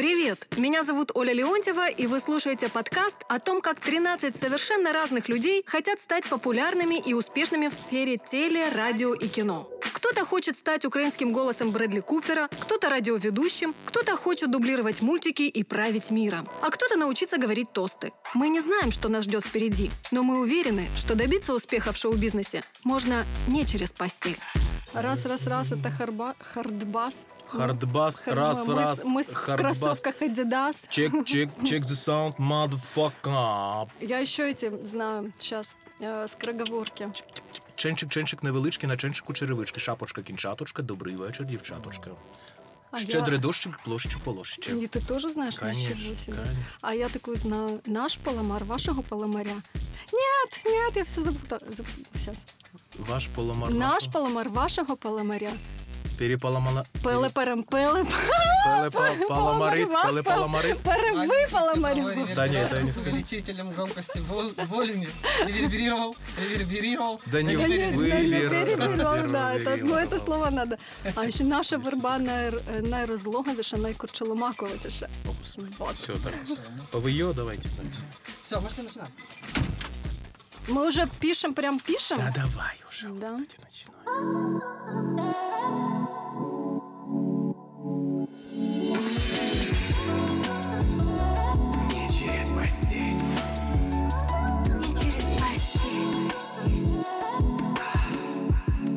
Привет! Меня зовут Оля Леонтьева, и вы слушаете подкаст о том, как 13 совершенно разных людей хотят стать популярными и успешными в сфере теле, радио и кино. Кто-то хочет стать украинским голосом Брэдли Купера, кто-то радиоведущим, кто-то хочет дублировать мультики и править миром, а кто-то научиться говорить тосты. Мы не знаем, что нас ждет впереди, но мы уверены, что добиться успеха в шоу-бизнесе можно не через постель. Раз, раз, раз, это харба, хардбас. Хардбас, Хар- раз, мы, раз, с- Мы в хардбас. кроссовках Adidas. Check, check, check the sound, motherfucker. Я еще эти знаю сейчас э, скороговорки. Ченчик, ченчик невеличкий, на ченчику черевички, шапочка, кінчаточка, добрий вечір, дівчаточка. А Щедрий я... дощик, площу полощиче. И ты тоже знаешь Конечно, ничего себе. конечно. А я такую знаю. Наш паламар, вашего паламаря. Нет, нет, я все запутала. Сейчас. Ваш поломар Наш вашого. паламар, вашего паламаря. Перепаламана... Пеле перем пеле. Пеле па- паламарит, пеле паламарит. Переви паламарю. Да нет, это я не С увеличителем громкости вол- волюме реверберировал, реверберировал. Да не Пере- вивер. перевірував, да, это, ну, это слово надо. А ще наша верба най, найрозлоговіша, найкорчоломаковитіша. Все, так. ПВО давайте. Все, можете начинать. Мы уже пишем, прям пишем? Да давай уже, Да. господи, начинай.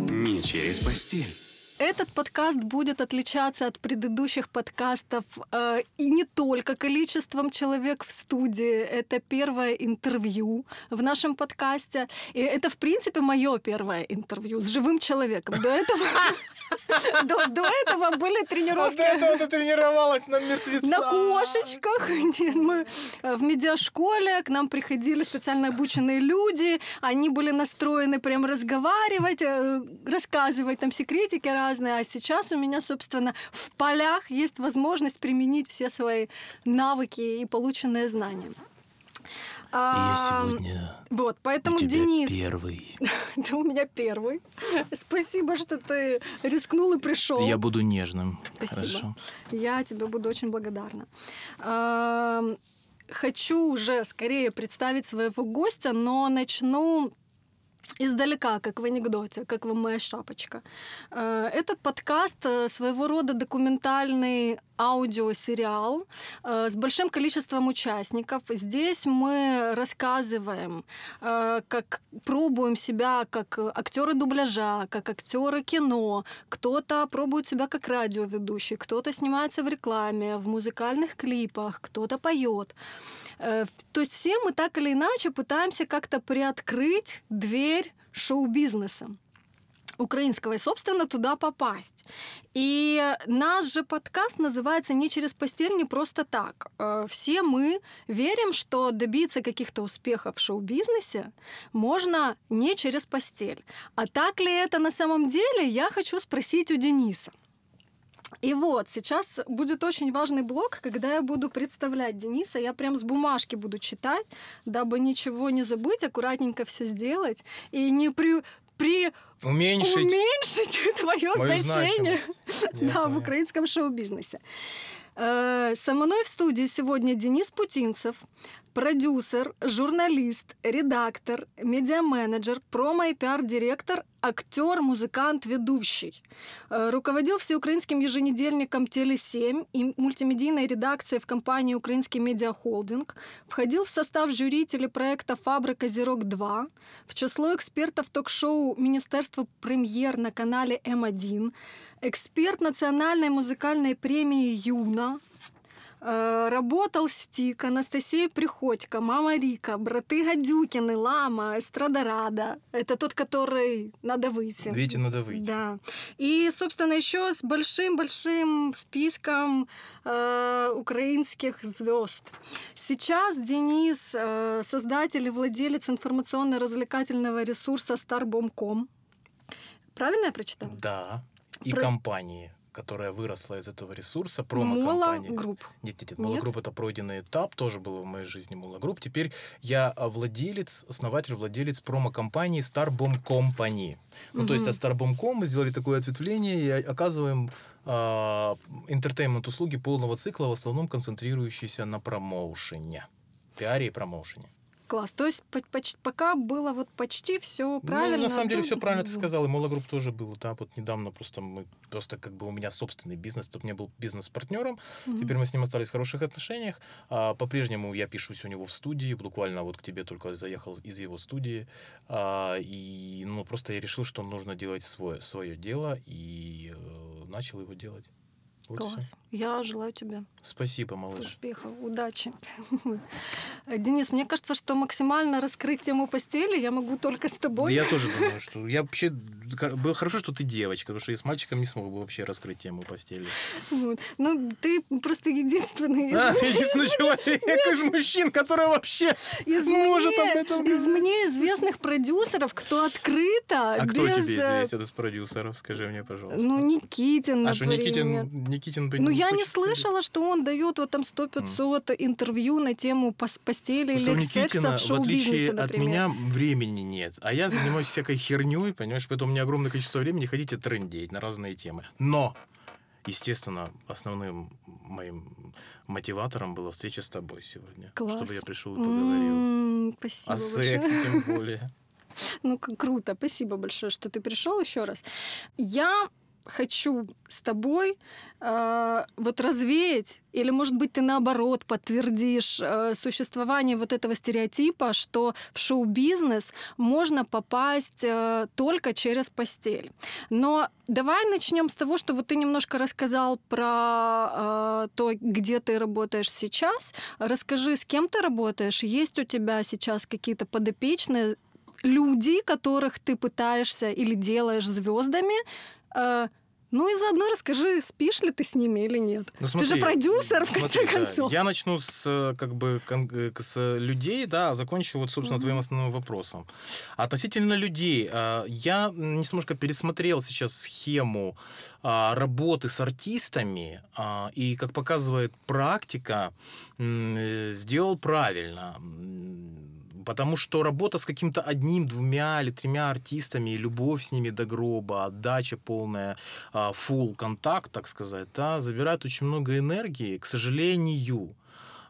Не через постель. Этот подкаст будет отличаться от предыдущих подкастов э, и не только количеством человек в студии. Это первое интервью в нашем подкасте. И это, в принципе, мое первое интервью с живым человеком. До этого, до, до этого были тренировки. ты тренировалась на мертвеца. На кошечках. Нет, Мы э, в медиашколе, к нам приходили специально обученные люди, они были настроены прям разговаривать, э, рассказывать там секретики разные, а сейчас у меня, собственно, в полях есть возможность применить все свои навыки и полученные знания. А, Вот, поэтому, Денис, первый. ты у меня первый. Спасибо, что ты рискнул и пришел. Я буду нежным. Спасибо. Хорошо. Я тебе буду очень благодарна. Эм, Хочу уже скорее представить своего гостя, но начну издалека, как в анекдоте, как вы моя шапочка. Э, Этот подкаст э, своего рода документальный аудиосериал э, с большим количеством участников. Здесь мы рассказываем, как пробуем себя как актеры дубляжа, как актеры кино. Кто-то пробует себя как радиоведущий, кто-то снимается в рекламе, в музыкальных клипах, кто-то поет. Э, То есть все мы так или иначе пытаемся как-то приоткрыть дверь шоу-бизнеса украинского и, собственно, туда попасть. И наш же подкаст называется «Не через постель, не просто так». Э, Все мы верим, что добиться каких-то успехов в шоу-бизнесе можно не через постель. А так ли это на самом деле, я хочу спросить у Дениса. И вот, сейчас будет очень важный блок, когда я буду представлять Дениса. Я прям с бумажки буду читать, дабы ничего не забыть, аккуратненько все сделать и не при, при Уменьшить. уменьшить твое Мою значение да, в украинском шоу-бизнесе. Э, Со мной в студии сегодня Денис Путинцев, продюсер, журналист, редактор, медиаменеджер, промо- и пиар-директор, актер, музыкант, ведущий. Э, Руководил всеукраинским еженедельником «Теле7» и мультимедийной редакцией в компании «Украинский медиахолдинг». Входил в состав жюри телепроекта «Фабрика Зирок-2», в число экспертов ток-шоу «Министерство премьер» на канале М1, эксперт национальной музыкальной премии «Юна», Работал Стик, Анастасия Приходько, Мама Рика, браты Гадюкины, Лама, Эстрадарада. Это тот, который надо выйти. Видите, надо выйти. Да. И, собственно, еще с большим-большим списком э, украинских звезд. Сейчас Денис э, создатель и владелец информационно-развлекательного ресурса Starbomb.com. Правильно я прочитала? Да. И Про- компании, которая выросла из этого ресурса, промо-компания. Group. Нет, нет, нет? Mola Group это пройденный этап, тоже было в моей жизни Mola Group. Теперь я а, владелец, основатель, владелец промо-компании Starbomb Company. Ну, то есть от Starbomb.com мы сделали такое ответвление и оказываем а, интертеймент-услуги полного цикла, в основном концентрирующиеся на промоушене. Пиаре и промоушене. Класс. То есть по- поч- пока было вот почти все правильно. Ну, на самом деле Ну, все правильно ты ну, сказал. И Мологрупп тоже был. Да, вот недавно просто мы просто как бы у меня собственный бизнес, тут не был бизнес-партнером. мгм. Теперь мы с ним остались в хороших отношениях. А, по-прежнему я пишусь у него в студии. Буквально вот к тебе только заехал из его студии. А, и ну просто я решил, что нужно делать свое, свое дело и э, начал его делать. Вот. Класс. Я желаю тебе Спасибо, малыш. успехов, удачи. Денис, мне кажется, что максимально раскрыть тему постели я могу только с Да тобой. я тоже думаю, что я вообще было хорошо, что ты девочка, потому что я с мальчиком не смог бы вообще раскрыть тему постели. Вот. Ну, ты просто единственный А, единственный человек из мужчин, который вообще из может мне, об этом из мне известных продюсеров, кто открыто, А кто без, тебе э, известен из продюсеров? Скажи мне, пожалуйста. Ну, Никитин, а что например. Никитин, Никитин бы Ну, я не слышала, что он дает вот там 100-500 интервью на тему пос- постели Просто у или секса Никитина, в в шоу-бизнесе, отличие от например. меня, времени нет. А я занимаюсь всякой херней, понимаешь? Поэтому у меня огромное количество времени хотите трындеть на разные темы. Но, естественно, основным моим мотиватором была встреча с тобой сегодня. Класс. Чтобы я пришел и поговорил. М, Спасибо О большое. сексе тем более. Ну, круто. Спасибо большое, что ты пришел еще раз. Я хочу с тобой э, вот развеять, или, может быть, ты наоборот подтвердишь э, существование вот этого стереотипа, что в шоу-бизнес можно попасть э, только через постель. Но давай начнем с того, что вот ты немножко рассказал про э, то, где ты работаешь сейчас. Расскажи, с кем ты работаешь? Есть у тебя сейчас какие-то подопечные люди, которых ты пытаешься или делаешь звездами? Э, ну и заодно расскажи, спишь ли ты с ними или нет. Ну, ты же смотри, продюсер, в смотри, конце да, концов. Я начну с, э, как бы, э, с людей, да, а закончу вот, собственно, Мгм. твоим основным вопросом. Относительно людей, э, я немножко пересмотрел сейчас схему работы с артистами, и, как показывает практика, э, сделал правильно. Потому что работа с каким-то одним, двумя или тремя артистами, любовь с ними до гроба, отдача полная, а, full контакт, так сказать, да, забирает очень много энергии, к сожалению.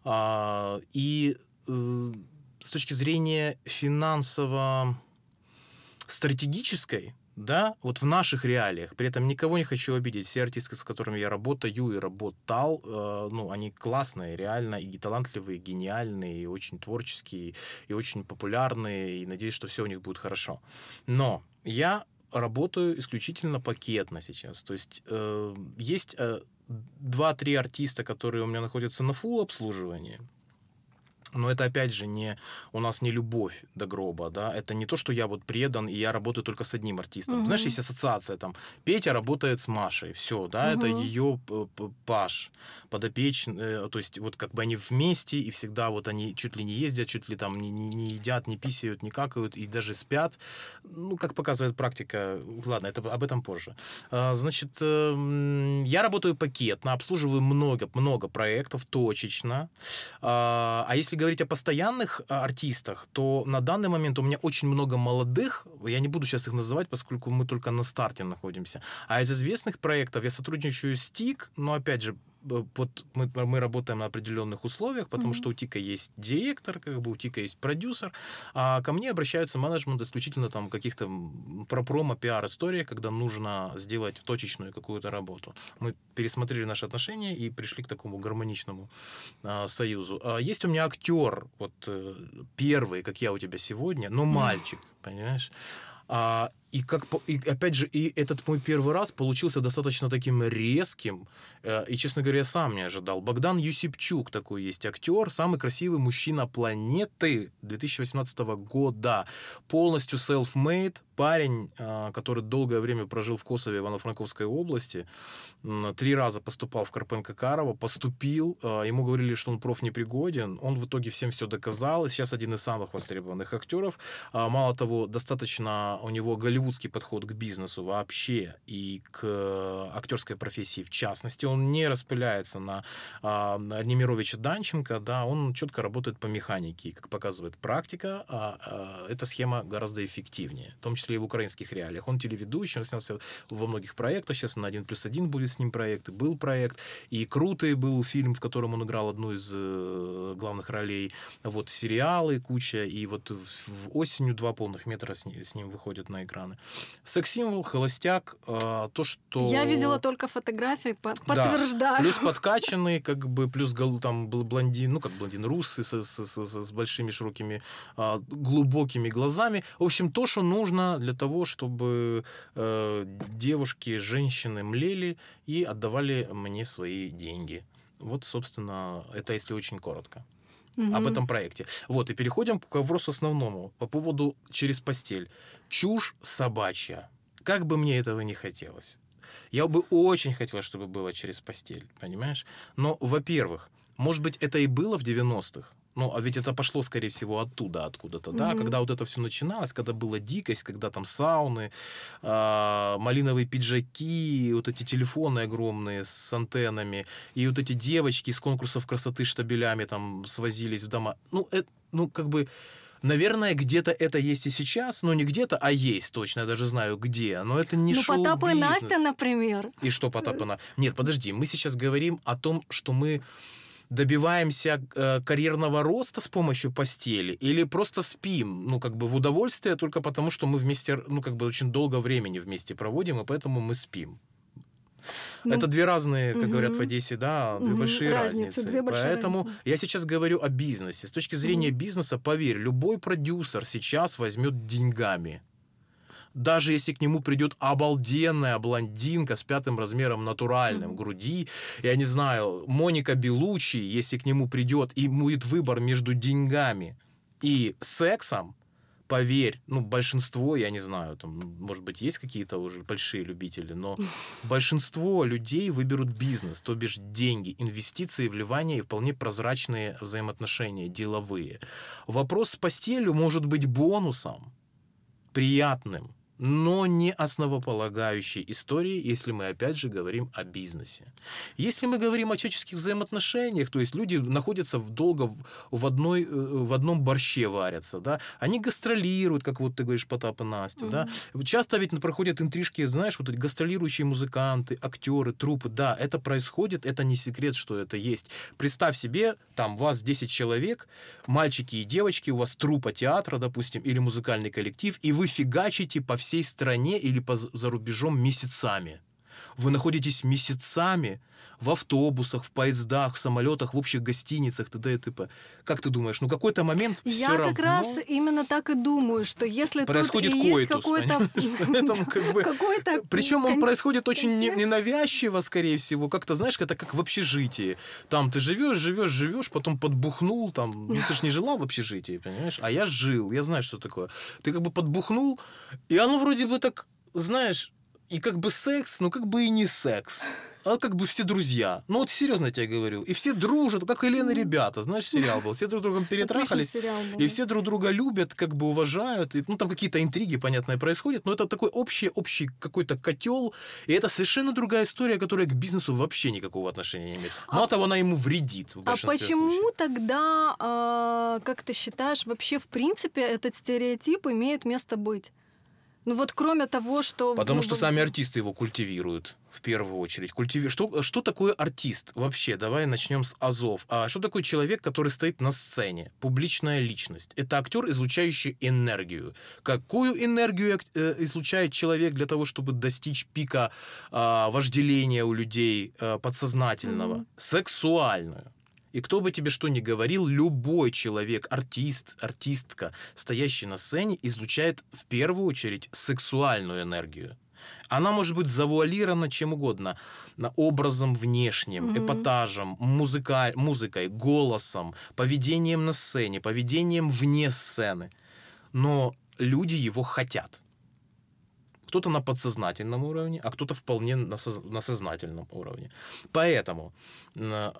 А, И э, с точки зрения финансово-стратегической, да, вот в наших реалиях, при этом никого не хочу обидеть, все артисты, с которыми я работаю и работал, э, ну, они классные, реально, и талантливые, и гениальные, и очень творческие, и очень популярные, и надеюсь, что все у них будет хорошо. Но я работаю исключительно пакетно сейчас. То есть э, есть э, два-три артиста, которые у меня находятся на фул обслуживании. Но это опять же не у нас не любовь до гроба, да, это не то, что я вот предан и я работаю только с одним артистом. Мгм. Знаешь, есть ассоциация там. Петя работает с Машей, все, да, это Мгм. ее п- паш подопечный, э, то есть вот как бы они вместе и всегда вот они чуть ли не ездят, чуть ли там не, не, не едят, не писают, не какают и даже спят. Ну, как показывает практика, ладно, это об этом позже. А, Значит, эм, я работаю пакетно, обслуживаю много, много проектов точечно. А а если говорить о постоянных а, артистах, то на данный момент у меня очень много молодых, я не буду сейчас их называть, поскольку мы только на старте находимся. А из известных проектов я сотрудничаю с ТИК, но опять же, вот мы, мы работаем на определенных условиях, потому Мгм. что у ТИКа есть директор, как бы у ТИКа есть продюсер, а ко мне обращаются менеджмент исключительно там каких-то про промо, пиар историях, когда нужно сделать точечную какую-то работу. Мы пересмотрели наши отношения и пришли к такому гармоничному а, союзу. А, есть у меня актер, вот э, первый, как я у тебя сегодня, но мальчик, понимаешь? А, и как и опять же и этот мой первый раз получился достаточно таким резким э, и честно говоря я сам не ожидал. Богдан Юсипчук такой есть актер самый красивый мужчина планеты 2018 года. Полностью self-made парень э, который долгое время прожил в Косове Ивано-Франковской области. Три раза поступал в Карпенко Карова поступил э, ему говорили что он профнепригоден он в итоге всем все доказал. И сейчас один из самых востребованных актеров а, Мало того, достаточно у него голливудских голливудский подход к бизнесу вообще и к э, актерской профессии в частности. Он не распыляется на, а, Немировича Данченко, да, он четко работает по механике. Как показывает практика, а, а, эта схема гораздо эффективнее, в том числе и в украинских реалиях. Он телеведущий, он снялся во многих проектах, сейчас на один плюс один будет с ним проект, и был проект, и «Крутый» был фильм, в котором он играл одну из э, главных ролей, вот сериалы куча, и вот в, осенью два полных метра с, с ним выходят на экраны. Секс-символ, холостяк, э, то, что... Я видела только фотографии, по- подтверждаю. Плюс подкачанный, как бы, плюс там был блондин, ну, как блондин, русый, со- со- со- с большими широкими, а, глубокими глазами. В общем, то, что нужно для того, чтобы э, девушки, женщины млели и отдавали мне свои деньги. Вот, собственно, это если очень коротко Мгм. об этом проекте. Вот, и переходим к вопросу основному по поводу через постель. Чушь собачья. Как бы мне этого не хотелось. Я бы очень хотел, чтобы было через постель, понимаешь? Но, во-первых, может быть, это и было в 90-х, ну, а ведь это пошло, скорее всего, оттуда, откуда-то, да, Мгм. когда вот это все начиналось, когда была дикость, когда там сауны, а, малиновые пиджаки, вот эти телефоны огромные с антеннами, и вот эти девочки из конкурсов красоты штабелями там свозились в дома. Ну, это, ну, как бы, наверное, где-то это есть и сейчас, но не где-то, а есть точно, я даже знаю где, но это не ну, Потап и. Настя, например. И что Потап и На- Нет, подожди, мы сейчас говорим о том, что мы добиваемся э, карьерного роста с помощью постели или просто спим, ну, как бы в удовольствие только потому, что мы вместе, ну, как бы очень долго времени вместе проводим, и поэтому мы спим. Ну, Это две разные, как говорят в. Одессе, да, две Мгм, большие разницы, разницы. две большие Поэтому разницы. я сейчас говорю о бизнесе. С точки зрения бизнеса, поверь, любой продюсер сейчас возьмет деньгами. Даже если к нему придет обалденная блондинка с пятым размером натуральным груди, я не знаю, Моника Белучи, если к нему придет и будет выбор между деньгами и сексом, поверь, ну, большинство, я не знаю, там, может быть, есть какие-то уже большие любители, но большинство людей выберут бизнес, то бишь деньги, инвестиции, вливания и вполне прозрачные взаимоотношения, деловые. Вопрос с постелью может быть бонусом, приятным, но не основополагающей историей, если мы опять же говорим о бизнесе. Если мы говорим о человеческих взаимоотношениях, то есть люди находятся в долго в, в, одной, э, в одном борще варятся, да, они гастролируют, как вот ты говоришь, Потап и Настя, да, Часто ведь проходят интрижки, знаешь, вот эти гастролирующие музыканты, актеры, трупы. Да, это происходит, это не секрет, что это есть. Представь себе, там вас 10 человек, мальчики и девочки, у вас трупа театра, допустим, или музыкальный коллектив, и вы фигачите по всей стране или по, за рубежом месяцами. Вы находитесь месяцами в автобусах, в поездах, в самолетах, в общих гостиницах, т.д. и т.п. Как ты думаешь, ну какой-то момент Я все как равно... раз именно так и думаю, что если Происходит тут и есть коитус, какой-то... Поэтому как бы... Причем он происходит очень ненавязчиво, скорее всего. Как-то, знаешь, это как в общежитии. Там ты живешь, живешь, живешь, потом подбухнул, там, ну ты же не жила в общежитии, понимаешь? А я жил, я знаю, что такое. Ты как бы подбухнул, и оно вроде бы так, знаешь, и как бы секс, но как бы и не секс. А как бы все друзья. Ну вот серьезно я тебе говорю. И все дружат, как Елена ребята. Знаешь, сериал был. Все друг с другом перетрахались. И все друг друга любят, как бы уважают. И, ну, там какие-то интриги, понятное, происходят. Но это такой общий, общий какой-то котел. И это совершенно другая история, которая к бизнесу вообще никакого отношения не имеет. Мало того, она ему вредит в А почему случаев. тогда, а, как ты считаешь, вообще в принципе этот стереотип имеет место быть? Ну вот кроме того, что... Потому ну, что сами артисты его культивируют в первую очередь. Культиви... Что, что такое артист? Вообще, давай начнем с азов. А что такое человек, который стоит на сцене? Публичная личность. Это актер, излучающий энергию. Какую энергию э, излучает человек для того, чтобы достичь пика а, вожделения у людей а, подсознательного? Мгм. Сексуальную. И кто бы тебе что ни говорил, любой человек, артист, артистка, стоящий на сцене, излучает в первую очередь сексуальную энергию. Она может быть завуалирована чем угодно. Образом внешним, Мгм. эпатажем, музыка, музыкой, голосом, поведением на сцене, поведением вне сцены. Но люди его хотят. Кто-то на подсознательном уровне, а кто-то вполне на, соз- на сознательном уровне. Поэтому,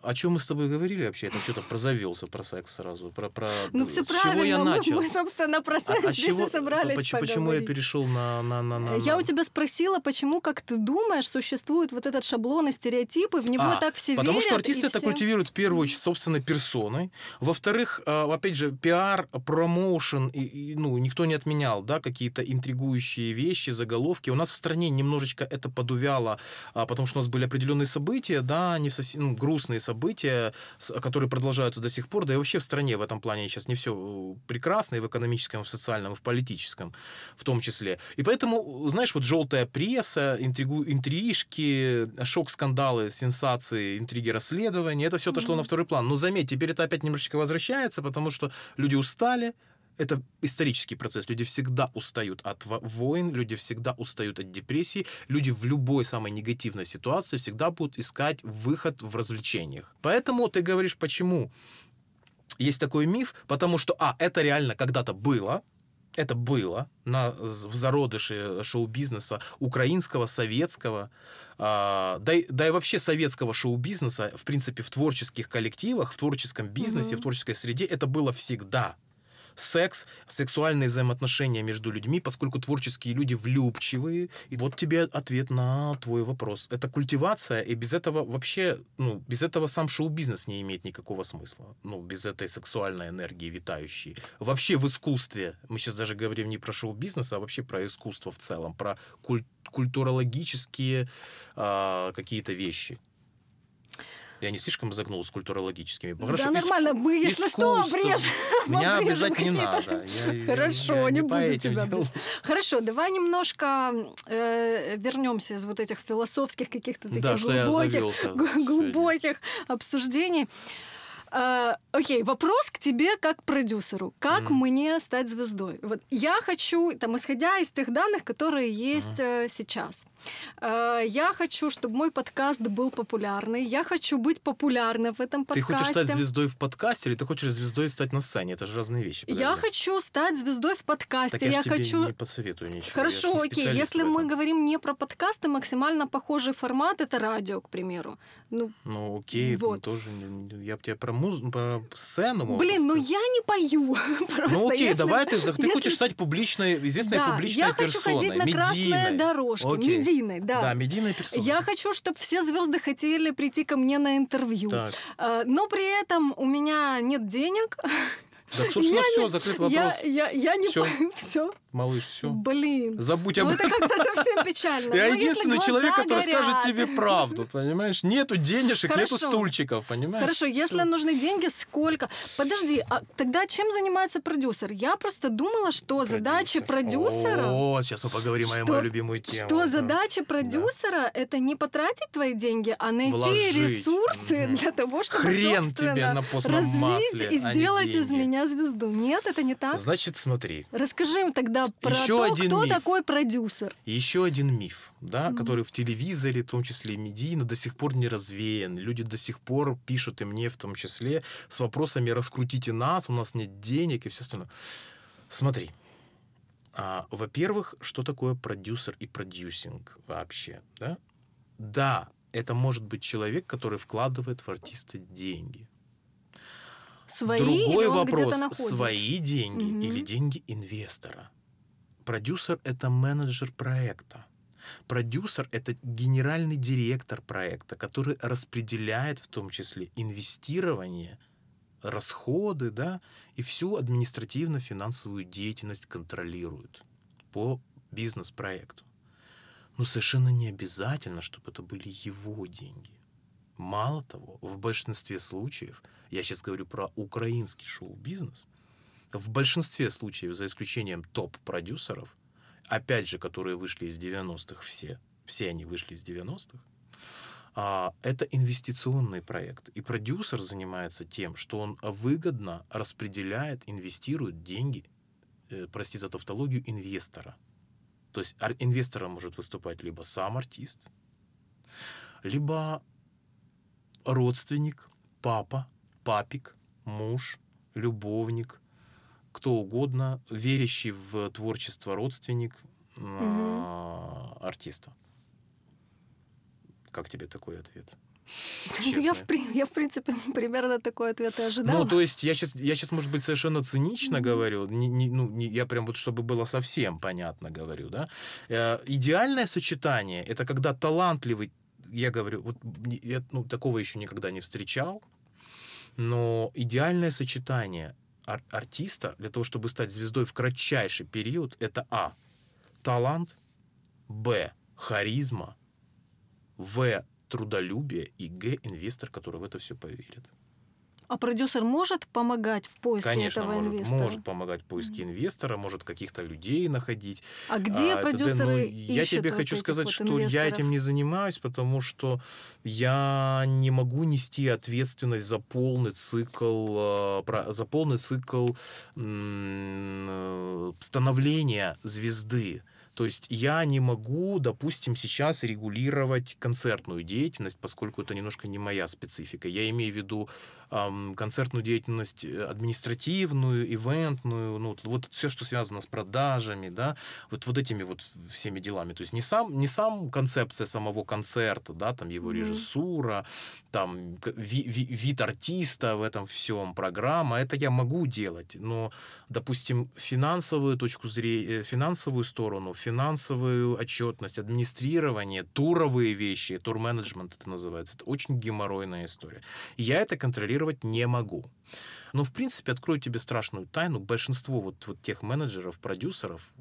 о чем мы с тобой говорили вообще? Это что-то прозавелся про секс сразу, про, про Ну, все с правильно. чего я мы- начал? Мы, собственно, про А- секс а здесь чего- и собрались почему, почему я поговорить. перешел на, на, на, на- Я на- у тебя спросила, почему, как ты думаешь, существует вот этот шаблон и стереотипы, в него А, так все Потому верят. что артисты это все- культивируют в первую очередь собственной персоной. Во-вторых, а, опять же, пиар, промоушен, и, и, ну, никто не отменял, да, какие-то интригующие вещи, заголовки. У нас в стране немножечко это подувяло, а, потому что у нас были определенные события, да, не совсем ну, грустные события, которые продолжаются до сих пор, да и вообще в стране в этом плане сейчас не все прекрасно, и в экономическом, и в социальном, и в политическом в том числе. И поэтому, знаешь, вот желтая пресса, интригу, интрижки, шок-скандалы, сенсации, интриги, расследования, это все отошло Мгм. на второй план. Но заметь, теперь это опять немножечко возвращается, потому что люди устали, это исторический процесс. Люди всегда устают от во- войн, люди всегда устают от депрессий, люди в любой самой негативной ситуации всегда будут искать выход в развлечениях. Поэтому ты говоришь, почему есть такой миф, потому что, а, это реально когда-то было, это было на, в зародыше шоу-бизнеса украинского, советского, а, да, и, да и вообще советского шоу-бизнеса, в принципе, в творческих коллективах, в творческом бизнесе, Мгм. в творческой среде это было всегда. Секс, сексуальные взаимоотношения между людьми, поскольку творческие люди влюбчивые. И вот тебе ответ на твой вопрос. Это культивация, и без этого вообще, ну, без этого сам шоу-бизнес не имеет никакого смысла. Ну, без этой сексуальной энергии витающей. Вообще в искусстве, мы сейчас даже говорим не про шоу-бизнес, а вообще про искусство в целом, про куль- культурологические а, какие-то вещи. Я не слишком загнул с культурологическими. Да, Хорошо, нормально, мы, если что, обрежем. Меня обрежем обижать не надо. Я- Хорошо, я не по буду тебя делам. Хорошо, давай немножко э, вернемся из вот этих философских каких-то таких Да, глубоких, сегодня. глубоких обсуждений. Э, окей, вопрос к тебе как продюсеру. Как Мгм. мне стать звездой? Вот я хочу, там, исходя из тех данных, которые есть э, сейчас, э, я хочу, чтобы мой подкаст был популярный. Я хочу быть популярной в этом Ты подкасте. хочешь стать звездой в подкасте или ты хочешь звездой стать на сцене? Это же разные вещи. Я подожди. хочу стать звездой в подкасте. Так я, ж тебе хочу не посоветую ничего. я Хорошо, окей. Если мы говорим не про подкасты, максимально похожий формат это радио, к примеру. Ну, Ну, окей, ну, Вот. тоже не- не- я бы тебе про музыку, сцену мог блин, ну сказать. я не пою. Просто Ну окей, если- давай ты, ты если- хочешь стать публичной, известной Да, публичной я хочу персоной, ходить на медийной. дорожки, Окей. медийной, да. Да, медийной персоной. Я хочу, чтобы все звезды хотели прийти ко мне на интервью. Так, Э, Но при этом у меня нет денег. так, собственно, Я все, не- закрыт Я, вопрос. я, я не Всё. все. Малыш, все. Блин. Забудь Ну об это этом. как-то совсем печально. Я Ну, если единственный человек, который горят. скажет тебе правду, понимаешь? Нету денежек, нету Хорошо. стульчиков, понимаешь? Хорошо, если Всё. нужны деньги, сколько? Подожди, а тогда чем занимается продюсер? Я просто думала, что задача продюсера... О, сейчас мы поговорим о мою любимую тему. Что Да. задача продюсера это не потратить твои деньги, а найти Вложить. ресурсы Мгм. для того, чтобы Хрен тебе на постном развить масле, и а сделать из меня звезду. Нет, это не так. Значит, смотри, Расскажи им тогда про Еще то, один кто миф. такой продюсер. еще один миф, да, Мгм. который в телевизоре, в том числе и медийно, до сих пор не развеян. Люди до сих пор пишут и мне в том числе с вопросами «раскрутите нас, у нас нет денег» и все остальное. Смотри, а, во-первых, что такое продюсер и продюсинг вообще, да? Да, это может быть человек, который вкладывает в артиста деньги. Свои Другой вопрос, свои деньги Мгм. или деньги инвестора. Продюсер — это менеджер проекта. Продюсер — это генеральный директор проекта, который распределяет в том числе инвестирование, расходы, да, и всю административно-финансовую деятельность контролирует по бизнес-проекту. Но совершенно не обязательно, чтобы это были его деньги. Мало того, в большинстве случаев, я сейчас говорю про украинский шоу-бизнес, в большинстве случаев, за исключением топ-продюсеров, опять же, которые вышли из 90-х все, все они вышли из 90-х, а, это инвестиционный проект. И продюсер занимается тем, что он выгодно распределяет, инвестирует деньги, э, прости за тавтологию, инвестора. То есть инвестором может выступать либо сам артист, либо родственник, папа, папик, муж, любовник, кто угодно, верящий в творчество родственник, а, артиста. Как тебе такой ответ? Я, в, я, в принципе, примерно такой ответ и ожидала. Ну, то есть я сейчас, я сейчас, может быть, совершенно цинично Мгм. говорю, не, не- ну, не- я прям вот, чтобы было совсем понятно говорю, да. Э, идеальное сочетание – это когда талантливый, я говорю, вот я ну, такого еще никогда не встречал, но идеальное сочетание ар- артиста для того, чтобы стать звездой в кратчайший период, это а. талант, б. харизма, в. трудолюбие и г. инвестор, который в это все поверит. А продюсер может помогать в поиске Конечно, этого может, инвестора? может помогать в поиске инвестора, может каких-то людей находить. А где А, продюсеры ну, Я тебе вот хочу сказать, вот что я инвесторов? этим не занимаюсь, потому что я не могу нести ответственность за полный цикл, э, за полный цикл становления звезды. То есть я не могу, допустим, сейчас регулировать концертную деятельность, поскольку это немножко не моя специфика. Я имею в виду концертную деятельность э, административную, ивентную, ну, вот- все, что связано с продажами, да, вот, вот этими вот всеми делами. То есть не сам, не сам концепция самого концерта, да, там его Мгм. режиссура, там ви- ви- вид артиста в этом всем, программа, это я могу делать, но, допустим, финансовую точку зрения, финансовую сторону, финансовую отчетность, администрирование, туровые вещи, турменеджмент это называется, это очень геморройная история. Я это контролировать не могу. Но, в принципе, открою тебе страшную тайну. Большинство вот, вот тех менеджеров, продюсеров,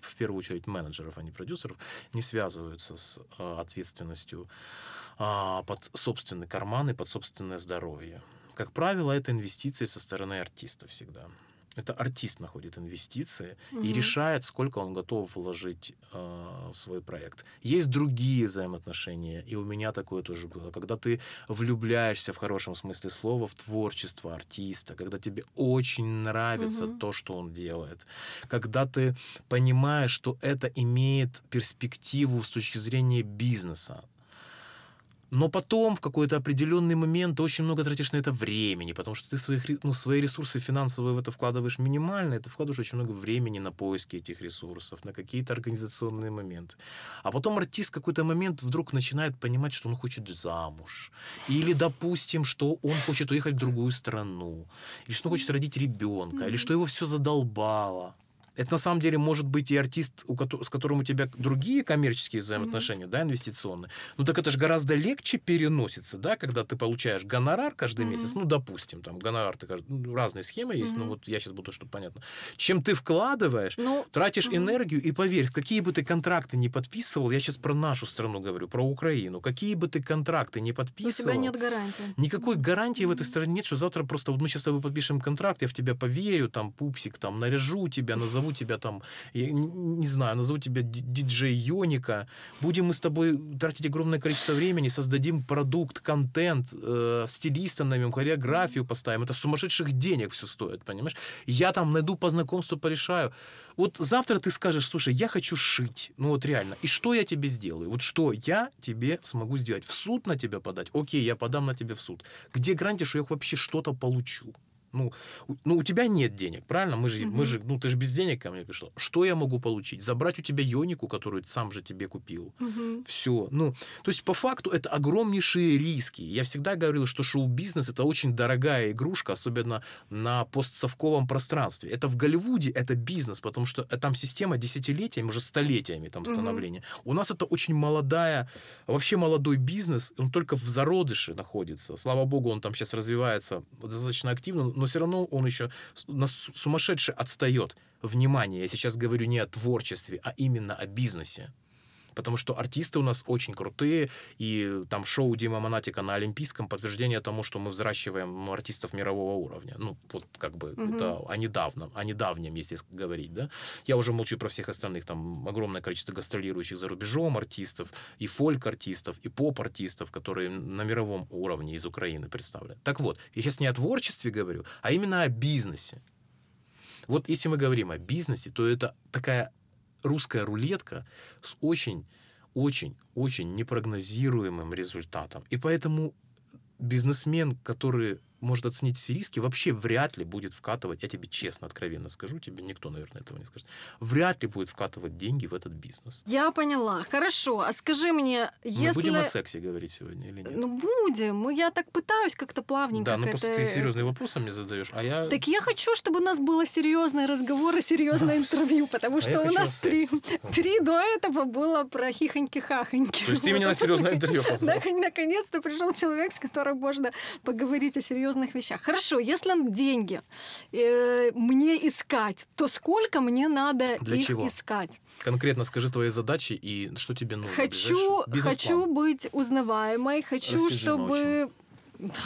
в первую очередь менеджеров, а не продюсеров, не связываются с э, ответственностью а, под собственный карман и под собственное здоровье. Как правило, это инвестиции со стороны артиста всегда. Это артист находит инвестиции и Мгм. решает, сколько он готов вложить э, в свой проект. Есть другие взаимоотношения, и у меня такое тоже было, когда ты влюбляешься в хорошем смысле слова в творчество артиста, когда тебе очень нравится Мгм. то, что он делает, когда ты понимаешь, что это имеет перспективу с точки зрения бизнеса. Но потом, в какой-то определенный момент, ты очень много тратишь на это времени, потому что ты своих, ну, свои ресурсы финансовые в это вкладываешь минимально, и ты вкладываешь очень много времени на поиски этих ресурсов, на какие-то организационные моменты. А потом артист в какой-то момент вдруг начинает понимать, что он хочет замуж. Или, допустим, что он хочет уехать в другую страну. Или что он хочет родить ребенка. Или что его все задолбало. Это на самом деле может быть и артист, у кото- с которым у тебя другие коммерческие взаимоотношения, да, инвестиционные. Ну так это же гораздо легче переносится, да, когда ты получаешь гонорар каждый Мгм. месяц, ну допустим, там гонорар, ты, ну, разные схемы есть, но Мгм. вот я сейчас буду, чтобы понятно. Чем ты вкладываешь, Ну, тратишь Мгм. энергию, и поверь, какие бы ты контракты не подписывал, я сейчас про нашу страну говорю, про Украину, какие бы ты контракты не у подписывал, тебя нет гарантии. Никакой гарантии в этой стране нет, что завтра просто вот мы сейчас с тобой подпишем контракт, я в тебя поверю, там, пупсик, там, наряжу тебя, назову тебя там, я не, знаю, назову тебя ди- диджей Йоника, будем мы с тобой тратить огромное количество времени, создадим продукт, контент, э, стилиста наймем, хореографию поставим, это сумасшедших денег все стоит, понимаешь? Я там найду по знакомству, порешаю. Вот завтра ты скажешь, слушай, я хочу шить, ну вот реально, и что я тебе сделаю? Вот что я тебе смогу сделать? В суд на тебя подать? Окей, я подам на тебя в суд. Где гарантия, что я вообще что-то получу? Ну, у- ну, у тебя нет денег, правильно? Мы же, мы Мгм. же, ну, ты же без денег ко мне пришла. Что я могу получить? Забрать у тебя Йонику, которую сам же тебе купил. Мгм. Все. Ну, то есть, по факту, это огромнейшие риски. Я всегда говорил, что шоу-бизнес это очень дорогая игрушка, особенно на постсовковом пространстве. Это в Голливуде, это бизнес, потому что э, там система десятилетиями, уже столетиями там становления. У нас это очень молодая, вообще молодой бизнес, он только в зародыше находится. Слава богу, он там сейчас развивается достаточно активно, но все равно он еще с- на су- сумасшедше отстает. Внимание, я сейчас говорю не о творчестве, а именно о бизнесе. Потому что артисты у нас очень крутые, и там шоу Дима Монатика на Олимпийском подтверждение тому, что мы взращиваем ну, артистов мирового уровня. Ну, вот как бы Мгм. это о недавнем, о недавнем, если говорить, да. Я уже молчу про всех остальных, там огромное количество гастролирующих за рубежом артистов, и фольк-артистов, и поп-артистов, которые на мировом уровне из Украины представлены. Так вот, я сейчас не о творчестве говорю, а именно о бизнесе. Вот если мы говорим о бизнесе, то это такая русская рулетка с очень, очень, очень непрогнозируемым результатом. И поэтому бизнесмен, который может оценить все риски, вообще вряд ли будет вкатывать, я тебе честно, откровенно скажу, тебе никто, наверное, этого не скажет, вряд ли будет вкатывать деньги в этот бизнес. Я поняла. Хорошо. А скажи мне, Мы если... будем о сексе говорить сегодня или нет? Ну, будем. Я так пытаюсь как-то плавненько. да, ну просто этой- ты серьезные вопросы мне задаешь, а я... Так я хочу, чтобы у нас было серьезный разговор и серьезное интервью, потому А что у нас три, три до этого было про хихоньки-хахоньки. То есть ты меня на серьезное интервью наконец-то пришел человек, с которым можно поговорить о серьезных вещах. Хорошо, если деньги э, мне искать, то сколько мне надо Для их чего? искать? Конкретно скажи твои задачи и что тебе нужно. Хочу, хочу быть узнаваемой, хочу, Расскажи чтобы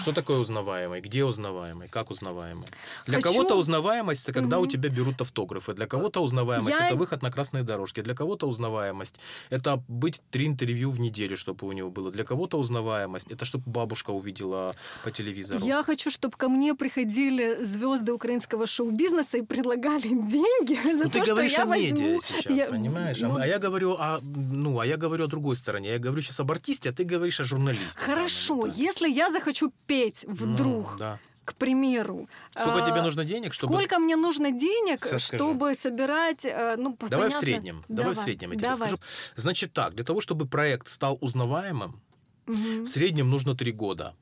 Что такое узнаваемый? Где узнаваемый? Как узнаваемый? Для Хочу- кого-то узнаваемость это когда у Мгм. тебя берут автографы. Для кого-то узнаваемость Я- это выход на красные дорожки. Для кого-то узнаваемость это быть три интервью в неделю, чтобы у него было. Для кого-то узнаваемость это чтобы бабушка увидела по телевизору. Я хочу, чтобы ко мне приходили звезды украинского шоу-бизнеса и предлагали деньги за Ну, то, ты что говоришь я о медиа возьму. сейчас, Я- понимаешь? А ну, а я говорю о, ну, а я говорю о другой стороне. Я говорю сейчас об артисте, а ты говоришь о журналисте. Хорошо, если я захочу петь Ну, вдруг, да. к примеру, Сколько а, тебе нужно денег, чтобы Сколько мне нужно денег, Сейчас скажу. чтобы собирать, э, ну, Давай в понятно. среднем. Давай, в среднем. Я тебе давай. скажу. Значит так, для того, чтобы проект стал узнаваемым, Мгм, в среднем нужно три года.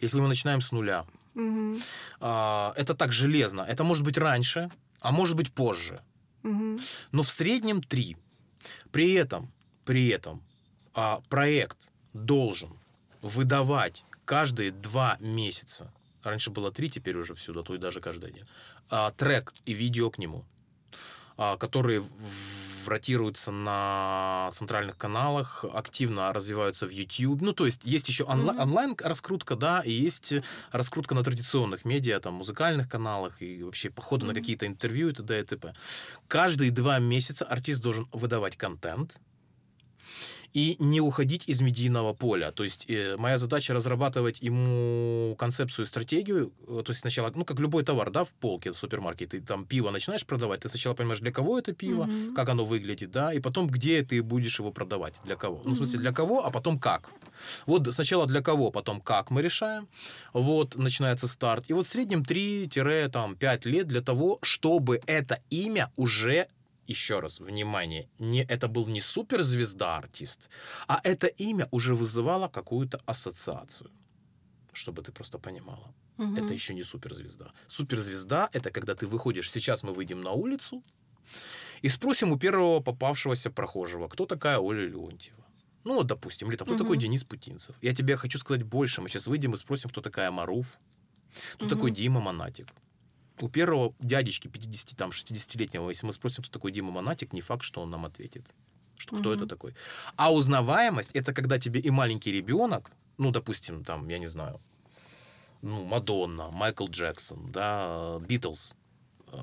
Если мы начинаем с нуля. мгм, А, это так железно. Это может быть раньше, а может быть позже. мгм. Но в среднем три. При этом, при этом а, проект должен выдавать каждые два месяца. Раньше было три, теперь уже всюду, а то и даже каждый день. а, трек и видео к нему, а, которые ротируются на центральных каналах, активно развиваются в YouTube. Ну, то есть есть еще онла- онлайн-раскрутка, да, и есть раскрутка на традиционных медиа, там, музыкальных каналах и вообще походы на Мгм. какие-то интервью и т.д. и т.п. Каждые два месяца артист должен выдавать контент, и не уходить из медийного поля. То есть э, моя задача разрабатывать ему концепцию, стратегию. Э, То есть сначала, ну, как любой товар, да, в полке в супермаркете, ты там пиво начинаешь продавать, ты сначала понимаешь, для кого это пиво, Мгм. как оно выглядит, да, и потом, где ты будешь его продавать, для кого. Ну, в смысле, для кого, а потом как. Вот сначала для кого, потом как мы решаем. Вот начинается старт. И вот в среднем 3-5 лет для того, чтобы это имя уже еще раз, внимание, не, это был не суперзвезда-артист, а это имя уже вызывало какую-то ассоциацию. Чтобы ты просто понимала. Мгм. Это еще не суперзвезда. Суперзвезда — это когда ты выходишь, сейчас мы выйдем на улицу и спросим у первого попавшегося прохожего, кто такая Оля Леонтьева. Ну, вот, допустим, или там, кто Мгм. такой Денис Путинцев. Я тебе хочу сказать больше. Мы сейчас выйдем и спросим, кто такая Маруф, кто такой Мгм. Дима Монатик. У первого дядечки 50, там, 60-летнего, если мы спросим, кто такой Дима Монатик, не факт, что он нам ответит. Что, кто Мгм. это такой. А узнаваемость — это когда тебе и маленький ребенок, ну, допустим, там, я не знаю, ну, Мадонна, Майкл Джексон, да, Битлз, э,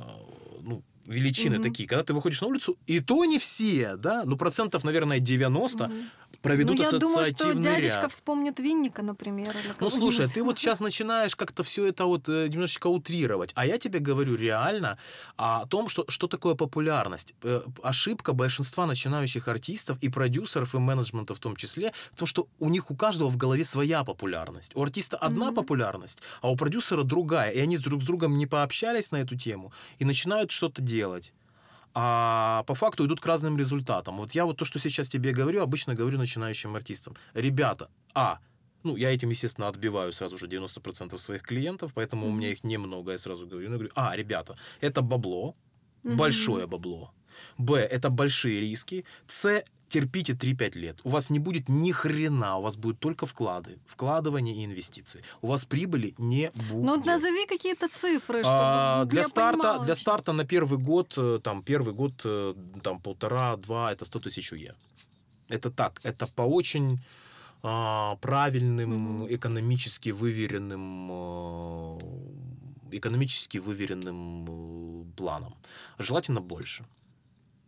ну, величины Мгм. такие. Когда ты выходишь на улицу, и то не все, да, ну, процентов, наверное, 90 Мгм. Проведут ну, я думаю, что дядечка ряд. вспомнит Винника, например. Ну, слушай, ты вот сейчас начинаешь как-то все это вот э, немножечко утрировать. А я тебе говорю реально о том, что, что такое популярность. Э, Ошибка большинства начинающих артистов и продюсеров, и менеджмента в том числе, в том, что у них у каждого в голове своя популярность. У артиста одна Мгм. популярность, а у продюсера другая. И они друг с другом не пообщались на эту тему и начинают что-то делать. А по факту идут к разным результатам. Вот я вот то, что сейчас тебе говорю, обычно говорю начинающим артистам. Ребята, а, ну, я этим, естественно, отбиваю сразу же 90% своих клиентов, поэтому у меня их немного, я сразу говорю. Я говорю, а, ребята, это бабло, Мгм. большое бабло. Б, это большие риски. С, терпите 3-5 лет. У вас не будет ни хрена, у вас будут только вклады, вкладывания и инвестиции. У вас прибыли не будет. Ну, назови какие-то цифры, чтобы А, для старта, понимала для старта на первый год, э, там первый год, э, там полтора-два, это 100 тысяч УЕ. Это так, это по очень а, правильным, Мгм. экономически выверенным, э, экономически выверенным планом. Желательно больше.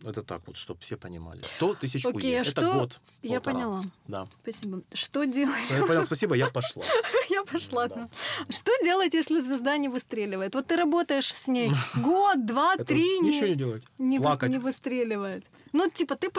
Это так вот, чтобы все понимали. 100 тысяч Окей, УЕ. а это что- год. Я полтора. поняла. Да. Спасибо. Что делать? Я понял, спасибо, я пошла. Я пошла. Да. Что делать, если звезда не выстреливает? Вот ты работаешь с ней год, два, три, ничего не делать. не, Плакать. не выстреливает. Ну, типа, ты